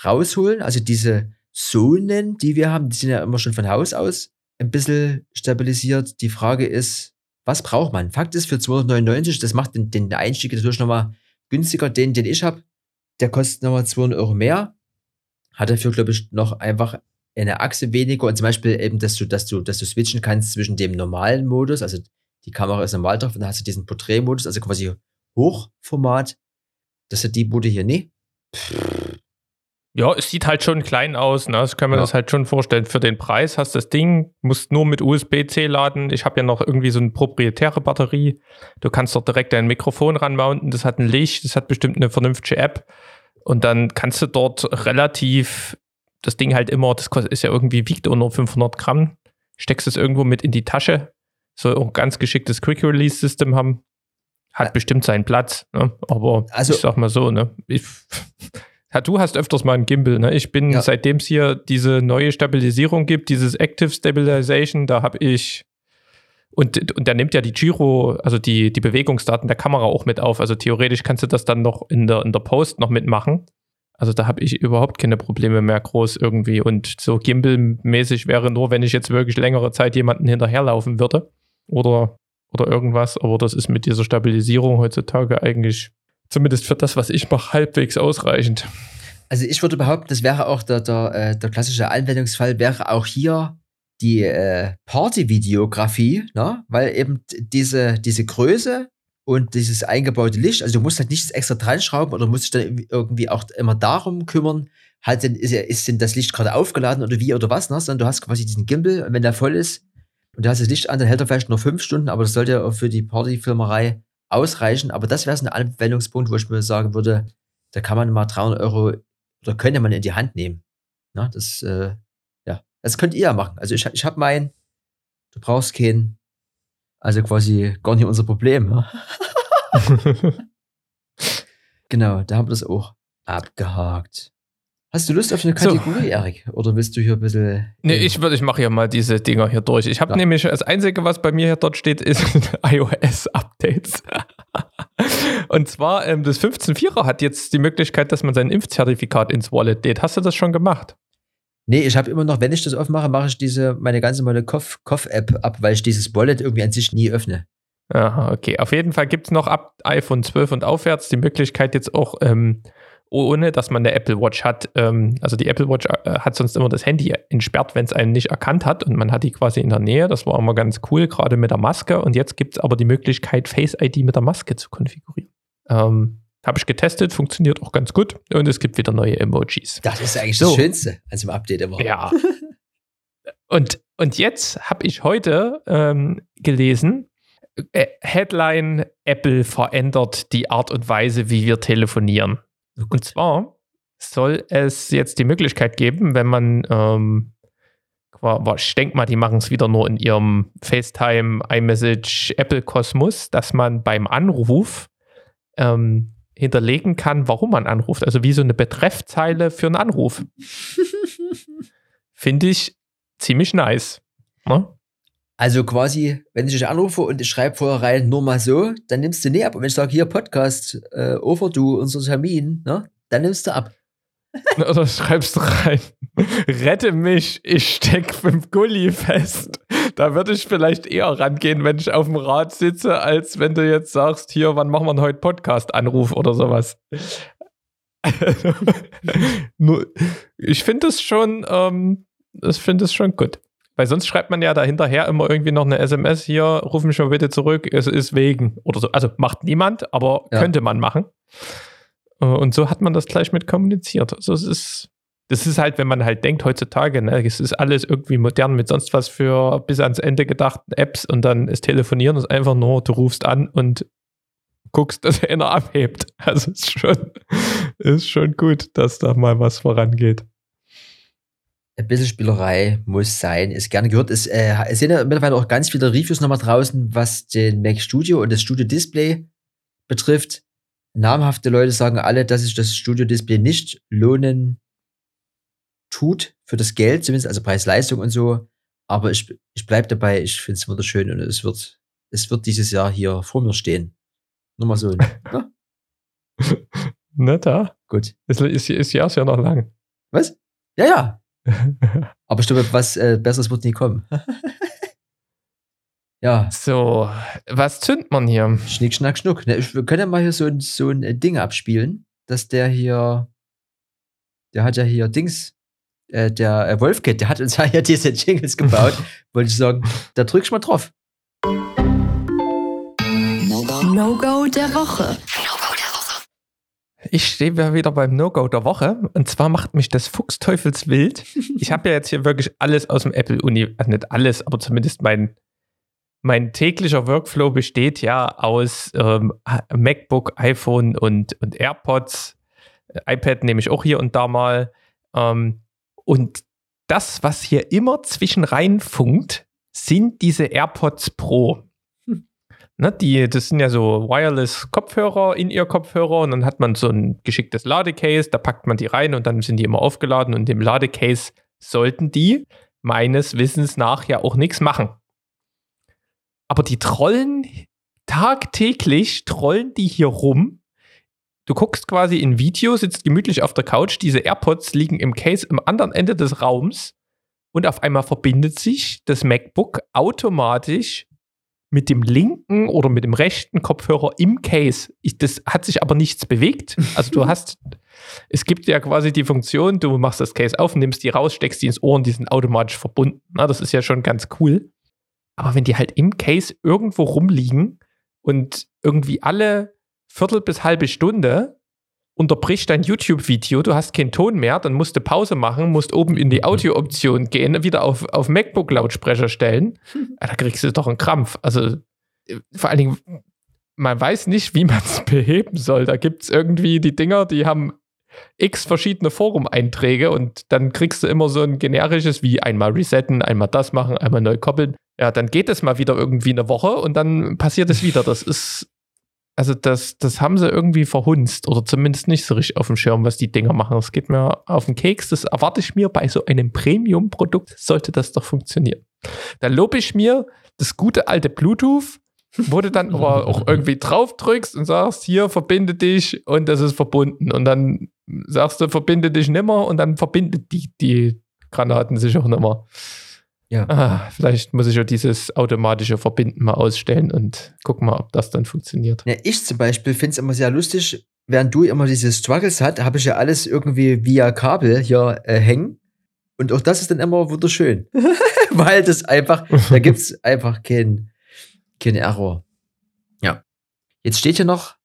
rausholen? Also diese Zonen, die wir haben, die sind ja immer schon von Haus aus ein bisschen stabilisiert. Die Frage ist, was braucht man? Fakt ist, für 299, das macht den, den Einstieg natürlich nochmal günstiger. Den, den ich habe, der kostet nochmal 200 Euro mehr. Hat dafür, glaube ich, noch einfach eine Achse weniger und zum Beispiel eben, dass du, dass du, dass du switchen kannst zwischen dem normalen Modus, also die Kamera ist normal drauf und dann hast du diesen Porträtmodus, also quasi Hochformat. Das hat die Bude hier nie. Ja, es sieht halt schon klein aus, ne? Das kann man Ja. das halt schon vorstellen. Für den Preis hast du das Ding, musst nur mit USB-C laden. Ich habe ja noch irgendwie so eine proprietäre Batterie. Du kannst dort direkt dein Mikrofon ranmounten. Das hat ein Licht, das hat bestimmt eine vernünftige App. Und dann kannst du dort relativ das Ding halt immer, das ist ja irgendwie, wiegt unter 500 Gramm. Steckst es irgendwo mit in die Tasche. Soll auch ein ganz geschicktes Quick-Release-System haben. Hat bestimmt seinen Platz, ne? Aber Also- ich sag mal so, ne? Ich, du hast öfters mal einen Gimbal, ne? Ich bin, Ja. seitdem es hier diese neue Stabilisierung gibt, dieses Active Stabilization, da habe ich und, und der nimmt ja die Gyro, also die, die Bewegungsdaten der Kamera auch mit auf. Also theoretisch kannst du das dann noch in der, in der Post noch mitmachen. Also da habe ich überhaupt keine Probleme mehr groß irgendwie. Und so Gimbal-mäßig wäre nur, wenn ich jetzt wirklich längere Zeit jemanden hinterherlaufen würde oder, oder irgendwas. Aber das ist mit dieser Stabilisierung heutzutage eigentlich, zumindest für das, was ich mache, halbwegs ausreichend. Also ich würde behaupten, das wäre auch der, der, äh, der klassische Anwendungsfall, wäre auch hier die äh, Party-Videografie, ne? weil eben diese, diese Größe und dieses eingebaute Licht, also du musst halt nichts extra dran schrauben oder musst dich dann irgendwie- auch immer darum kümmern, halt denn, ist, ist denn das Licht gerade aufgeladen oder wie oder was, ne? sondern du hast quasi diesen Gimbal und wenn der voll ist und du hast das Licht an, dann hält er vielleicht nur fünf Stunden, aber das sollte ja auch für die Partyfilmerei ausreichen. Aber das wäre so ein Anwendungspunkt, wo ich mir sagen würde, da kann man mal 300 Euro oder könnte man in die Hand nehmen. Na, das, äh, ja, das könnt ihr ja machen. Also ich, ich habe meinen, du brauchst keinen, also quasi gar nicht unser Problem. Ne? Genau, da haben wir das auch abgehakt. Hast du Lust auf eine So. Kategorie, Erik? Oder willst du hier ein bisschen. Nee, ich würde, ich mache ja mal diese Dinger hier durch. Ich habe Ja. nämlich das Einzige, was bei mir hier dort steht, ist iOS-Updates. Und zwar, ähm, das 15.4er hat jetzt die Möglichkeit, dass man sein Impfzertifikat ins Wallet lädt. Hast du das schon gemacht? Nee, ich habe immer noch, wenn ich das aufmache, mache ich diese, meine ganz normale Cough- Cough-App ab, weil ich dieses Wallet irgendwie an sich nie öffne. Aha, okay. Auf jeden Fall gibt es noch ab iPhone 12 und aufwärts die Möglichkeit jetzt auch, ähm, ohne dass man eine Apple Watch hat, ähm, also die Apple Watch äh, hat sonst immer das Handy entsperrt, wenn es einen nicht erkannt hat und man hat die quasi in der Nähe. Das war immer ganz cool, gerade mit der Maske. Und jetzt gibt es aber die Möglichkeit, Face ID mit der Maske zu konfigurieren. Ähm, Habe ich getestet, funktioniert auch ganz gut und es gibt wieder neue Emojis. Das ist eigentlich So. das Schönste so einem Update immer. Ja. Und, und jetzt habe ich heute ähm, gelesen, äh, Headline, Apple verändert die Art und Weise, wie wir telefonieren. Und zwar soll es jetzt die Möglichkeit geben, wenn man, ähm, ich denke mal, die machen es wieder nur in ihrem FaceTime, iMessage, Apple-Kosmos, dass man beim Anruf ähm, hinterlegen kann, warum man anruft. Also wie so eine Betreffzeile für einen Anruf. Finde ich ziemlich nice. Ne? Also quasi, wenn ich dich anrufe und ich schreibe vorher rein, nur mal so, dann nimmst du nie ab. Und wenn ich sage, hier Podcast, äh, Overdue, unser Termin, ne, dann nimmst du ab. Oder schreibst du rein, rette mich, ich steck im Gully fest. Da würde ich vielleicht eher rangehen, wenn ich auf dem Rad sitze, als wenn du jetzt sagst, hier, wann machen wir denn heute Podcast-Anruf oder sowas. Nur, ich finde es schon, ähm, ich finde es schon gut. Weil sonst schreibt man ja dahinterher immer irgendwie noch eine SMS hier, ruf mich mal bitte zurück, es ist wegen oder so. Also macht niemand, aber Ja. könnte man machen. Äh, Und so hat man das gleich mit kommuniziert. Also es ist, das ist halt, wenn man halt denkt heutzutage, ne, es ist alles irgendwie modern mit sonst was für bis ans Ende gedachten Apps und dann ist Telefonieren ist einfach nur, du rufst an und guckst, dass einer abhebt. Also es ist schon, Ist schon gut, dass da mal was vorangeht. Ein bisschen Spielerei muss sein, ist gerne gehört. Es, äh, es sind ja mittlerweile auch ganz viele Reviews nochmal draußen, was den Mac Studio und das Studio Display betrifft. Namhafte Leute sagen alle, dass sich das Studio Display nicht lohnen tut für das Geld, zumindest also Preis-Leistung und so. Aber ich, ich bleibe dabei, ich finde es wunderschön und es wird, es wird dieses Jahr hier vor mir stehen. Nur mal so. ne? Na da. Gut. Ist, ist, ist ja ja noch lang. Was? Ja, ja. Aber ich glaube, was äh, Besseres wird nie kommen. ja. So, was zündet man hier? Schnick, schnack, schnuck. Ne, ich, wir können ja mal hier so ein, so ein äh, Ding abspielen, dass der hier, der hat ja hier Dings, äh, der äh, Wolfkit, der hat uns ja hier diese Jingles gebaut. Wollte ich sagen, da drückst du mal drauf. No-Go der Woche. Ich stehe wieder beim No-Go der Woche. Und zwar macht mich das Fuchsteufelswild. Ich habe ja jetzt hier wirklich alles aus dem Apple-Uni, also nicht alles, aber zumindest mein, mein täglicher Workflow besteht ja aus ähm, MacBook, iPhone und, und AirPods. IPad nehme ich auch hier und da mal. Ähm, und das, was hier immer zwischen rein funkt, sind diese AirPods Pro. Ne, die, das sind ja so Wireless-Kopfhörer in ihr Kopfhörer und dann hat man so ein geschicktes Ladecase, da packt man die rein und dann sind die immer aufgeladen und im Ladecase sollten die meines Wissens nach ja auch nichts machen. Aber die trollen tagtäglich, trollen die hier rum. Du guckst quasi in Video, sitzt gemütlich auf der Couch, diese AirPods liegen im Case am anderen Ende des Raums und auf einmal verbindet sich das MacBook automatisch mit dem linken oder mit dem rechten Kopfhörer im Case. Ich, das hat sich aber nichts bewegt. Also du hast, es gibt ja quasi die Funktion, du machst das Case auf, nimmst die raus, steckst die ins Ohr und die sind automatisch verbunden. Na, das ist ja schon ganz cool. Aber wenn die halt im Case irgendwo rumliegen und irgendwie alle Viertel bis halbe Stunde unterbricht dein YouTube-Video, du hast keinen Ton mehr, dann musst du Pause machen, musst oben in die Audio-Option gehen, wieder auf, auf MacBook-Lautsprecher stellen. Ja, da kriegst du doch einen Krampf. Also äh, vor allen Dingen, man weiß nicht, wie man es beheben soll. Da gibt es irgendwie die Dinger, die haben x verschiedene Forum-Einträge und dann kriegst du immer so ein generisches wie einmal resetten, einmal das machen, einmal neu koppeln. Ja, dann geht es mal wieder irgendwie eine Woche und dann passiert es wieder. Das ist also das, das haben sie irgendwie verhunzt oder zumindest nicht so richtig auf dem Schirm, was die Dinger machen. Es geht mir auf den Keks. Das erwarte ich mir bei so einem Premium-Produkt, sollte das doch funktionieren. Da lobe ich mir das gute alte Bluetooth, wo du dann aber auch irgendwie drauf drückst und sagst, hier verbinde dich und das ist verbunden. Und dann sagst du, verbinde dich nimmer und dann verbindet die, die Granaten sich auch nimmer. Ja. Ah, vielleicht muss ich ja dieses automatische Verbinden mal ausstellen und gucken mal, ob das dann funktioniert. Ja, ich zum Beispiel finde es immer sehr lustig, während du immer diese Struggles hast, habe ich ja alles irgendwie via Kabel hier äh, hängen. Und auch das ist dann immer wunderschön. Weil das einfach, da gibt es einfach keinen kein Error. Ja. Jetzt steht hier noch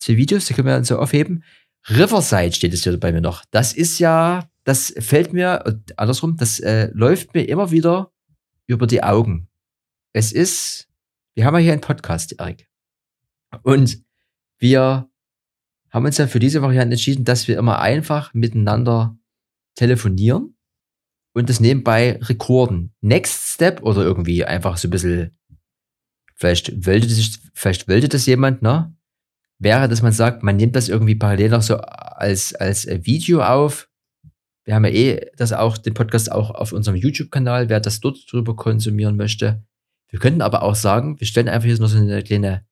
zwei Videos, die können wir dann so aufheben. Riverside steht es hier bei mir noch. Das ist ja das fällt mir, äh, andersrum, das äh, läuft mir immer wieder über die Augen. Es ist, wir haben ja hier einen Podcast, Erik. Und wir haben uns ja für diese Variante entschieden, dass wir immer einfach miteinander telefonieren und das nebenbei rekorden. Next Step oder irgendwie einfach so ein bisschen, vielleicht wollte das, vielleicht wollte das jemand, ne? Wäre, dass man sagt, man nimmt das irgendwie parallel noch so als, als Video auf wir haben ja eh das auch, den Podcast auch auf unserem YouTube-Kanal, wer das dort drüber konsumieren möchte. Wir könnten aber auch sagen, wir stellen einfach hier noch so eine kleine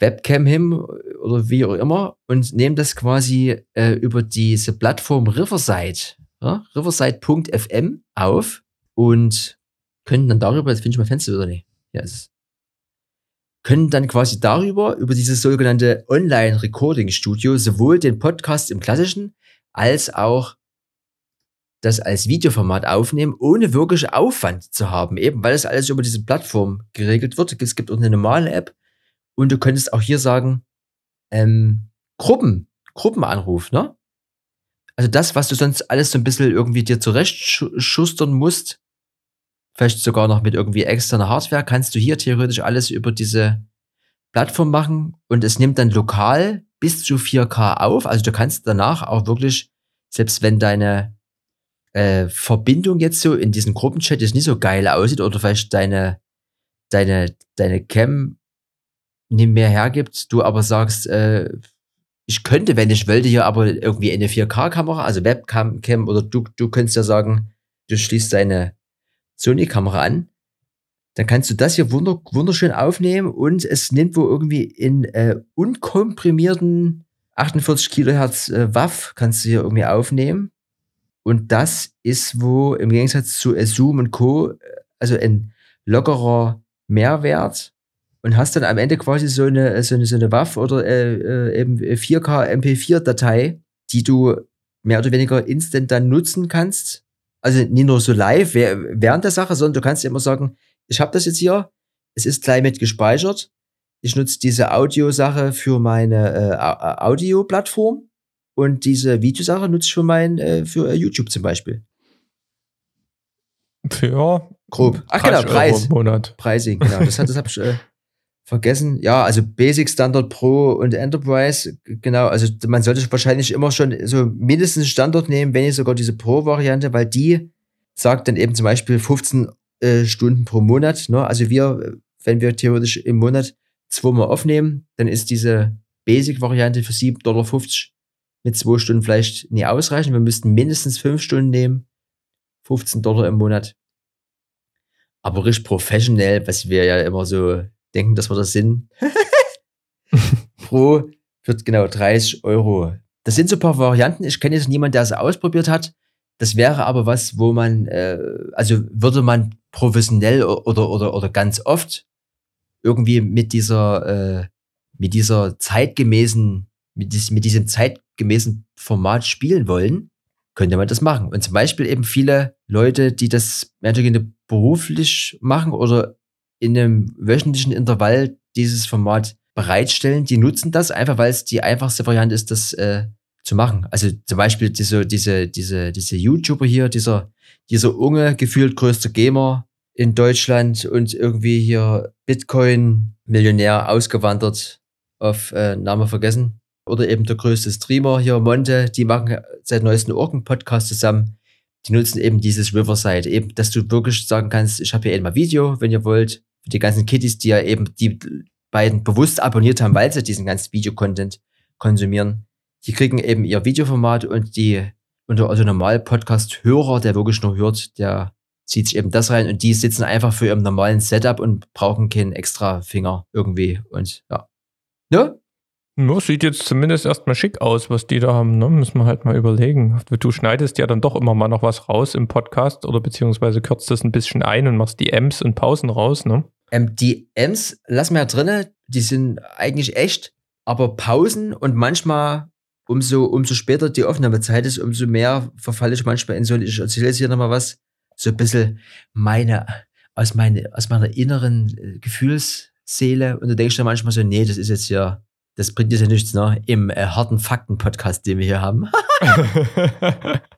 Webcam hin oder wie auch immer und nehmen das quasi äh, über diese Plattform Riverside, ja, riverside.fm auf und können dann darüber, jetzt finde ich mein Fenster wieder nicht, ja, es, können dann quasi darüber, über dieses sogenannte Online-Recording-Studio, sowohl den Podcast im klassischen als auch das als Videoformat aufnehmen, ohne wirklich Aufwand zu haben, eben weil das alles über diese Plattform geregelt wird. Es gibt auch eine normale App und du könntest auch hier sagen, ähm, Gruppen, Gruppenanruf, ne? Also das, was du sonst alles so ein bisschen irgendwie dir zurechtschustern musst, vielleicht sogar noch mit irgendwie externer Hardware, kannst du hier theoretisch alles über diese Plattform machen und es nimmt dann lokal bis zu 4K auf. Also du kannst danach auch wirklich, selbst wenn deine äh, Verbindung jetzt so in diesem Gruppenchat jetzt nicht so geil aussieht oder vielleicht deine, deine, deine Cam nicht mehr hergibt, du aber sagst, äh, ich könnte, wenn ich wollte, hier aber irgendwie eine 4K-Kamera, also Webcam Cam, oder du, du könntest ja sagen, du schließt deine Sony-Kamera an, dann kannst du das hier wunder, wunderschön aufnehmen und es nimmt wo irgendwie in äh, unkomprimierten 48 Kilohertz äh, WAV kannst du hier irgendwie aufnehmen. Und das ist wo im Gegensatz zu äh, Zoom und Co. äh, also ein lockerer Mehrwert und hast dann am Ende quasi so eine, so eine, so eine WAV oder äh, äh, eben 4K MP4-Datei, die du mehr oder weniger instant dann nutzen kannst. Also nicht nur so live während der Sache, sondern du kannst immer sagen, ich habe das jetzt hier, es ist gleich mit gespeichert. Ich nutze diese Audiosache für meine äh, Audio-Plattform und diese Videosache nutze ich für mein, äh, für äh, YouTube zum Beispiel. Für grob. Ach genau, Preis. Monat. Pricing, genau. Das, das habe ich äh, vergessen. Ja, also Basic, Standard Pro und Enterprise, genau. Also man sollte wahrscheinlich immer schon so mindestens Standard nehmen, wenn nicht sogar diese Pro-Variante, weil die sagt dann eben zum Beispiel 15 äh, Stunden pro Monat. Ne? Also wir, wenn wir theoretisch im Monat zweimal aufnehmen, dann ist diese Basic-Variante für 7,50 Dollar mit zwei Stunden vielleicht nie ausreichen. Wir müssten mindestens fünf Stunden nehmen. 15 Dollar im Monat. Aber richtig professionell, was wir ja immer so denken, dass wir das sind. pro wird genau 30 Euro. Das sind so ein paar Varianten. Ich kenne jetzt niemanden, der es ausprobiert hat. Das wäre aber was, wo man, äh, also würde man professionell oder, oder, oder ganz oft irgendwie mit dieser, äh, mit dieser zeitgemäßen, mit, dies, mit diesem zeitgemäßen Format spielen wollen, könnte man das machen. Und zum Beispiel eben viele Leute, die das mehr beruflich machen oder in einem wöchentlichen Intervall dieses Format bereitstellen, die nutzen das einfach, weil es die einfachste Variante ist, das äh, zu machen. Also zum Beispiel diese, diese, diese, diese YouTuber hier, dieser, dieser Unge, gefühlt größter Gamer in Deutschland und irgendwie hier Bitcoin-Millionär ausgewandert auf äh, Name vergessen. Oder eben der größte Streamer hier, Monte, die machen seit neuestem Orken-Podcast zusammen. Die nutzen eben dieses Riverside, eben, dass du wirklich sagen kannst, ich habe hier eben mal Video, wenn ihr wollt. Für die ganzen Kitties, die ja eben die beiden bewusst abonniert haben, weil sie diesen ganzen Videocontent konsumieren die kriegen eben ihr Videoformat und die unter also normal Podcast-Hörer, der wirklich nur hört, der zieht sich eben das rein und die sitzen einfach für ihrem normalen Setup und brauchen keinen extra Finger irgendwie und ja. Ne? Ja, sieht jetzt zumindest erstmal schick aus, was die da haben. Ne? Müssen wir halt mal überlegen. Du schneidest ja dann doch immer mal noch was raus im Podcast oder beziehungsweise kürzt das ein bisschen ein und machst die Ms und Pausen raus, ne? Ähm, die Ms lassen wir ja drinne, die sind eigentlich echt, aber Pausen und manchmal umso, umso später die Aufnahmezeit ist, umso mehr verfalle ich manchmal in so, ich erzähle jetzt hier nochmal was, so ein bisschen meine, aus, meine, aus meiner inneren äh, Gefühlsseele. Und du denkst dann manchmal so, nee, das ist jetzt ja, das bringt jetzt ja nichts, ne? Im äh, harten Fakten-Podcast, den wir hier haben.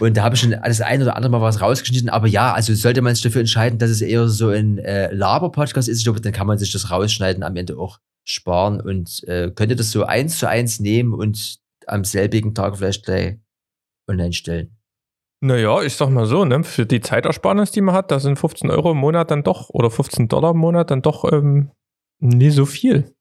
Und da habe ich schon alles ein oder andere Mal was rausgeschnitten. Aber ja, also sollte man sich dafür entscheiden, dass es eher so ein äh, Laber-Podcast ist, ich glaube, dann kann man sich das rausschneiden am Ende auch sparen und äh, könnt ihr das so eins zu eins nehmen und am selbigen Tag vielleicht gleich online stellen. Naja, ich sag mal so, ne, für die Zeitersparnis, die man hat, da sind 15 Euro im Monat dann doch oder 15 Dollar im Monat dann doch ähm, nie so viel.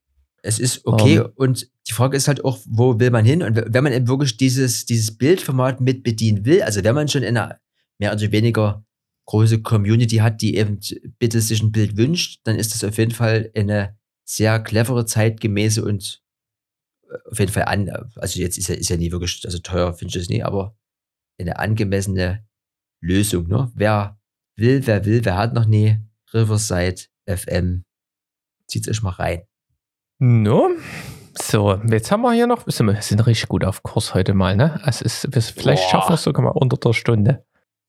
Es ist okay um. und die Frage ist halt auch, wo will man hin? Und wenn man eben wirklich dieses, dieses Bildformat mit bedienen will, also wenn man schon in einer mehr oder weniger große Community hat, die eben bitte sich ein Bild wünscht, dann ist das auf jeden Fall eine sehr clevere, zeitgemäße und äh, auf jeden Fall an, also jetzt ist ja, ist ja nie wirklich, also teuer finde ich das nie, aber eine angemessene Lösung. Ne? Wer will, wer will, wer hat noch nie Riverside FM, zieht euch mal rein. No. So, jetzt haben wir hier noch, wir sind richtig gut auf Kurs heute mal, ne? Also ist, vielleicht Boah. schaffen wir es sogar mal unter der Stunde.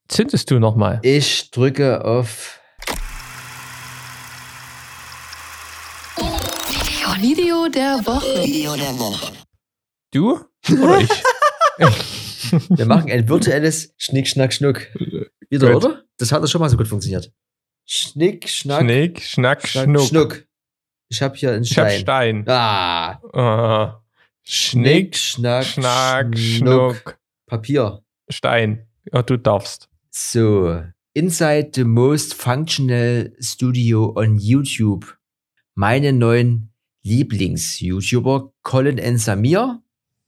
Zündest du noch mal? Ich drücke auf Video der Woche. Video der Woche. Du oder ich? Wir machen ein virtuelles Schnick, Schnack, Schnuck. Wieder, gut. oder? Das hat doch schon mal so gut funktioniert. Schnick, Schnack. Schnick, Schnack, Schnuck. Schnuck. Ich habe hier einen Stein. Ich hab Stein. Ah. ah. Schnick, Schnack, Schnack, Schnuck. Schnuck. Papier. Stein. Ja, du darfst. So, Inside the most functional studio on YouTube. Meine neuen Lieblings-YouTuber, Colin und Samir,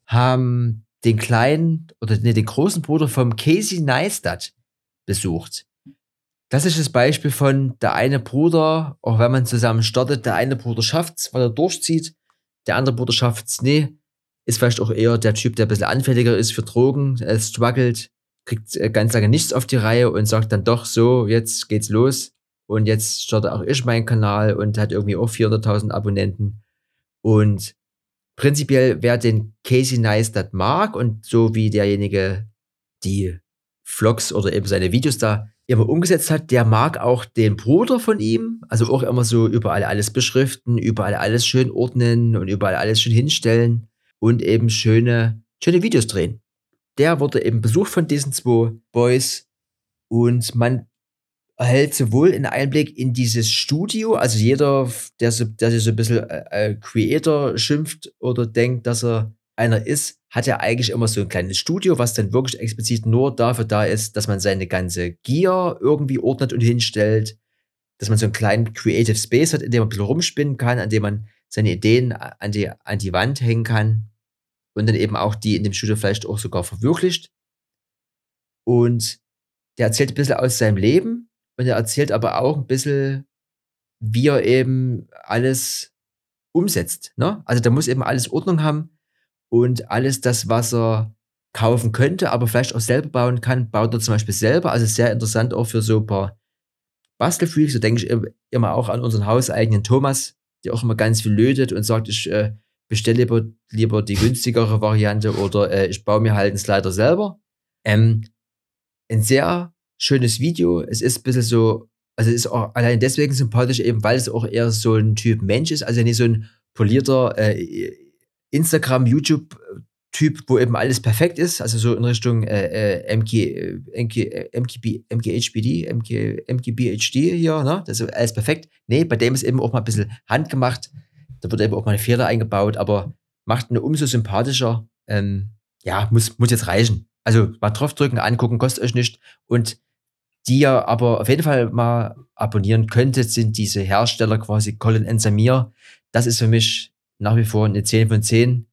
haben den kleinen oder nee, den großen Bruder vom Casey Neistat besucht. Das ist das Beispiel von der eine Bruder, auch wenn man zusammen startet, der eine Bruder schafft's, weil er durchzieht, der andere Bruder schafft's nie, ist vielleicht auch eher der Typ, der ein bisschen anfälliger ist für Drogen, er struggelt, kriegt äh, ganz lange nichts auf die Reihe und sagt dann doch so, jetzt geht's los und jetzt startet auch ich meinen Kanal und hat irgendwie auch 400.000 Abonnenten. Und prinzipiell, wer den Casey Neistat mag und so wie derjenige die Vlogs oder eben seine Videos da immer umgesetzt hat, der mag auch den Bruder von ihm, also auch immer so überall alles beschriften, überall alles schön ordnen und überall alles schön hinstellen und eben schöne, schöne Videos drehen. Der wurde eben besucht von diesen zwei Boys und man erhält sowohl einen Einblick in dieses Studio, also jeder, der, so, sich so ein bisschen äh, äh, Creator schimpft oder denkt, dass er einer ist, hat ja eigentlich immer so ein kleines Studio, was dann wirklich explizit nur dafür da ist, dass man seine ganze Gear irgendwie ordnet und hinstellt, dass man so einen kleinen Creative Space hat, in dem man ein bisschen rumspinnen kann, an dem man seine Ideen an die, an die Wand hängen kann und dann eben auch die in dem Studio vielleicht auch sogar verwirklicht. Und der erzählt ein bisschen aus seinem Leben und er erzählt aber auch ein bisschen, wie er eben alles umsetzt. Ne? Also da muss eben alles Ordnung haben und alles das, was er kaufen könnte, aber vielleicht auch selber bauen kann, baut er zum Beispiel selber. Also sehr interessant auch für so ein paar Bastelfreaks. So denke ich immer auch an unseren hauseigenen Thomas, der auch immer ganz viel lötet und sagt, ich äh, bestelle lieber, lieber die günstigere Variante oder äh, ich baue mir halt einen Slider selber. Ähm, ein sehr schönes Video. Es ist ein bisschen so, also es ist auch allein deswegen sympathisch, eben weil es auch eher so ein Typ Mensch ist, also nicht so ein polierter äh, Instagram, YouTube-Typ, wo eben alles perfekt ist, also so in Richtung äh, äh, MG, MG, MGB, MGHBD, MG, MGBHD hier, ne? Das ist alles perfekt. Nee, bei dem ist eben auch mal ein bisschen handgemacht. Da wird eben auch mal eine Feder eingebaut, aber macht eine umso sympathischer. Ähm, ja, muss, muss jetzt reichen. Also mal draufdrücken, angucken, kostet euch nicht. Und die ihr aber auf jeden Fall mal abonnieren könntet, sind diese Hersteller quasi Colin and Samir. Das ist für mich nach wie vor eine 10 von 10.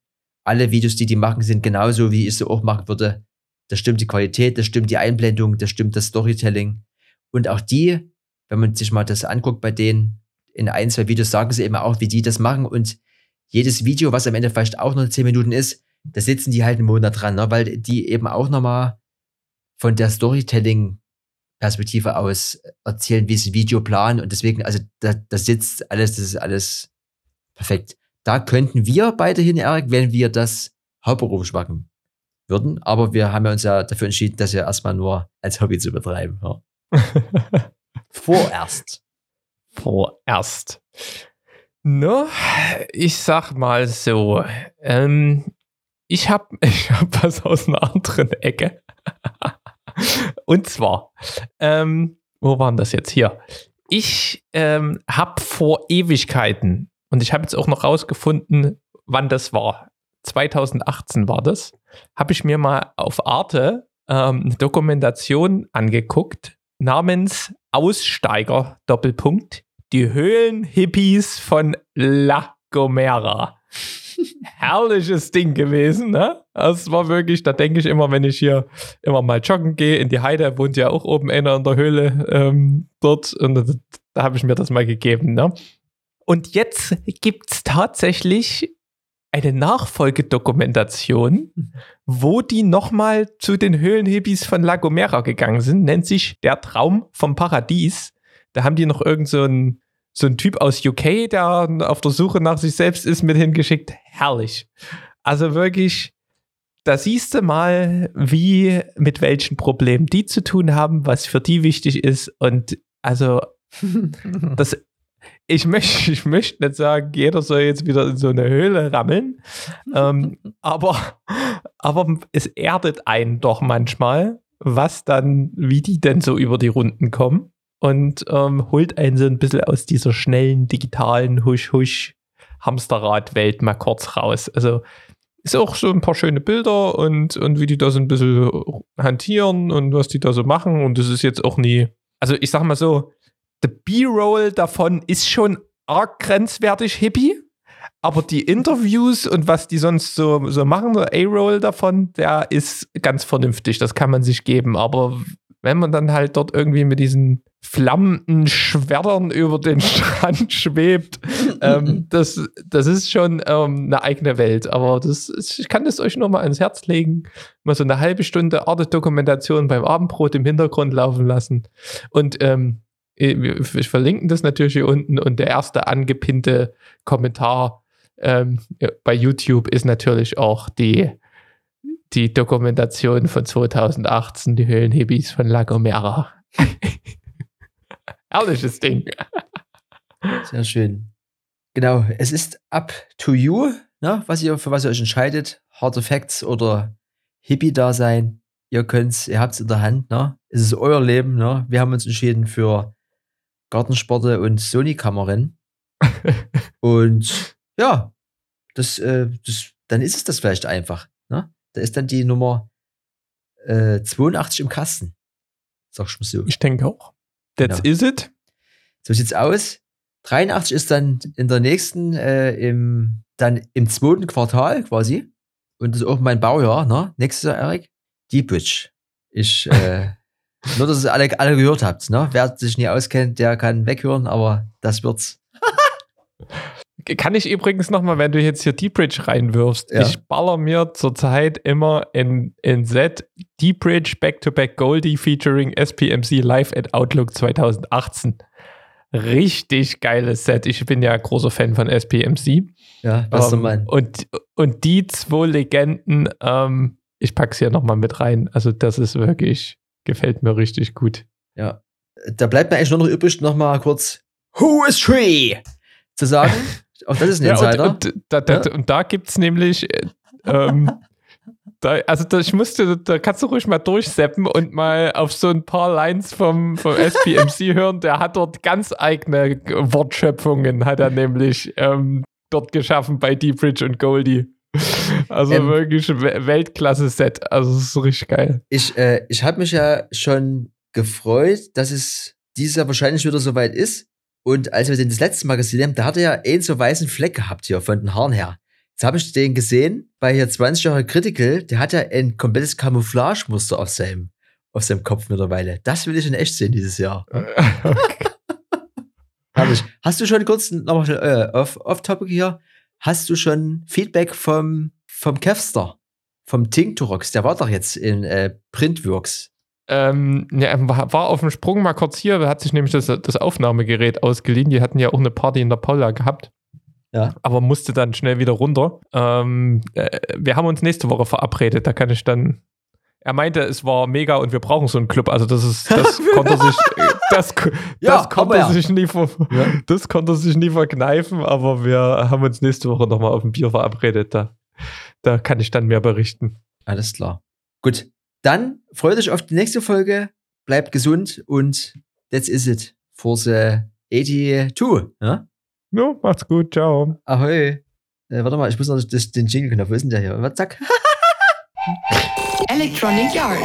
Alle Videos, die die machen, sind genauso, wie ich sie auch machen würde. Da stimmt die Qualität, da stimmt die Einblendung, da stimmt das Storytelling. Und auch die, wenn man sich mal das anguckt bei denen, in ein, zwei Videos sagen sie eben auch, wie die das machen. Und jedes Video, was am Ende vielleicht auch nur 10 Minuten ist, da sitzen die halt einen Monat dran, ne? weil die eben auch nochmal von der Storytelling-Perspektive aus erzählen, wie sie Video planen. Und deswegen, also da, da sitzt alles, das ist alles perfekt. Da könnten wir beide hin, Erik, wenn wir das hauptberuflich machen würden. Aber wir haben ja uns ja dafür entschieden, das ja erstmal nur als Hobby zu betreiben. Ja. Vorerst. Vorerst. No, ich sag mal so, ähm, ich habe ich hab was aus einer anderen Ecke. Und zwar, ähm, wo waren das jetzt hier? Ich ähm, habe vor Ewigkeiten, und ich habe jetzt auch noch rausgefunden, wann das war. 2018 war das. Habe ich mir mal auf Arte ähm, eine Dokumentation angeguckt namens Aussteiger Doppelpunkt die Höhlenhippies von La Gomera. Herrliches Ding gewesen, ne? Das war wirklich, da denke ich immer, wenn ich hier immer mal joggen gehe in die Heide, wohnt ja auch oben einer in der Höhle ähm, dort und da, da habe ich mir das mal gegeben, ne? Und jetzt gibt es tatsächlich eine Nachfolgedokumentation, wo die nochmal zu den Höhlenhippies von La Gomera gegangen sind, nennt sich Der Traum vom Paradies. Da haben die noch irgend so ein so ein Typ aus UK, der auf der Suche nach sich selbst ist, mit hingeschickt. Herrlich. Also wirklich, da siehst du mal, wie, mit welchen Problemen die zu tun haben, was für die wichtig ist. Und also, das, ich möchte, ich möchte nicht sagen, jeder soll jetzt wieder in so eine Höhle rammeln, ähm, aber, aber es erdet einen doch manchmal, was dann, wie die denn so über die Runden kommen und ähm, holt einen so ein bisschen aus dieser schnellen digitalen Husch-Husch Hamsterrad-Welt mal kurz raus. Also ist auch so ein paar schöne Bilder und, und wie die da so ein bisschen hantieren und was die da so machen. Und das ist jetzt auch nie. Also ich sag mal so, der B-Roll davon ist schon arg grenzwertig hippie. Aber die Interviews und was die sonst so, so machen, der A-Roll davon, der ist ganz vernünftig. Das kann man sich geben. Aber wenn man dann halt dort irgendwie mit diesen flammenden Schwertern über den Strand schwebt, ähm, das, das ist schon ähm, eine eigene Welt. Aber das ist, ich kann das euch nur mal ans Herz legen. Mal so eine halbe Stunde Arte-Dokumentation beim Abendbrot im Hintergrund laufen lassen. Und ähm, ich verlinke das natürlich hier unten und der erste angepinnte Kommentar ähm, bei YouTube ist natürlich auch die, die Dokumentation von 2018, die Höhlenhibis von La Gomera. Herrliches Ding. Sehr schön. Genau, es ist up to you, ne, was ihr, für was ihr euch entscheidet. Hard Effects oder Hippie-Dasein. Ihr könnt's, ihr habt's in der Hand, ne? Es ist euer Leben, ne? Wir haben uns entschieden für Gartensporte und Sony-Kameran. und ja, das, äh, das, dann ist es das vielleicht einfach. Ne? Da ist dann die Nummer äh, 82 im Kasten. Sag ich mal so. Ich denke auch. That's Genau. is it. So sieht's aus. 83 ist dann in der nächsten, äh, im, dann im zweiten Quartal quasi. Und das ist auch mein Baujahr, ne? Nächstes Jahr, Erik. Deep Bridge. Ich, äh, nur, dass ihr alle, alle gehört habt, ne? Wer sich nie auskennt, der kann weghören, aber das wird's. Kann ich übrigens nochmal, wenn du jetzt hier Deep Bridge reinwirfst, Ja. ich baller mir zurzeit immer in, in Z Deep Bridge Back-to-Back Goldie featuring SPMC Live at Outlook 2018. Richtig geiles Set. Ich bin ja großer Fan von SPMC. Ja, bester Ähm, Mann. Und, und die zwei Legenden, ähm, ich pack's hier nochmal mit rein. Also, das ist wirklich, gefällt mir richtig gut. Ja. Da bleibt mir eigentlich nur noch übrig, noch mal kurz Who is Tree zu sagen. Auch das ist ein Ja, Insider. und, und, da, da, Ja. und da gibt's nämlich, äh, ähm, da, also da, ich musste, da kannst du ruhig mal durchseppen und mal auf so ein paar Lines vom, vom SPMC hören. Der hat dort ganz eigene Wortschöpfungen, hat er nämlich ähm, dort geschaffen bei Deep Bridge und Goldie. Also Ähm. wirklich We- Weltklasse-Set. Also es ist richtig geil. Ich, äh, ich habe mich ja schon gefreut, dass es dieses Jahr wahrscheinlich wieder soweit ist. Und als wir den das letzte Mal gesehen haben, da hat er ja einen so weißen Fleck gehabt hier von den Haaren her. Jetzt habe ich den gesehen bei hier 20 Jahre Critical, der hat ja ein komplettes Camouflage-Muster auf seinem, auf seinem Kopf mittlerweile. Das will ich in echt sehen dieses Jahr. Herrlich. Hast du schon kurz nochmal äh, off, off Topic hier? Hast du schon Feedback vom, vom Kevster? Vom Tinkturox? Der war doch jetzt in äh, Printworks. Ähm, ja, er war, war auf dem Sprung mal kurz hier, hat sich nämlich das, das Aufnahmegerät ausgeliehen. Die hatten ja auch eine Party in der Paula gehabt. Ja. Aber musste dann schnell wieder runter. Ähm, äh, wir haben uns nächste Woche verabredet. Da kann ich dann. Er meinte, es war mega und wir brauchen so einen Club. Also das ist, das konnte er sich, das, das Ja, konnte ja. sich nie, ver, Ja. das konnte sich nie verkneifen. Aber wir haben uns nächste Woche nochmal auf ein Bier verabredet. Da, da kann ich dann mehr berichten. Alles klar. Gut. Dann freut euch auf die nächste Folge. Bleibt gesund und that's is it for the 82. Ja? Ja, macht's gut. Ciao. Ahoi. Äh, warte mal, ich muss noch das, den Jingle-Knopf. Wo ist denn der hier? Was, zack. Electronic Yard.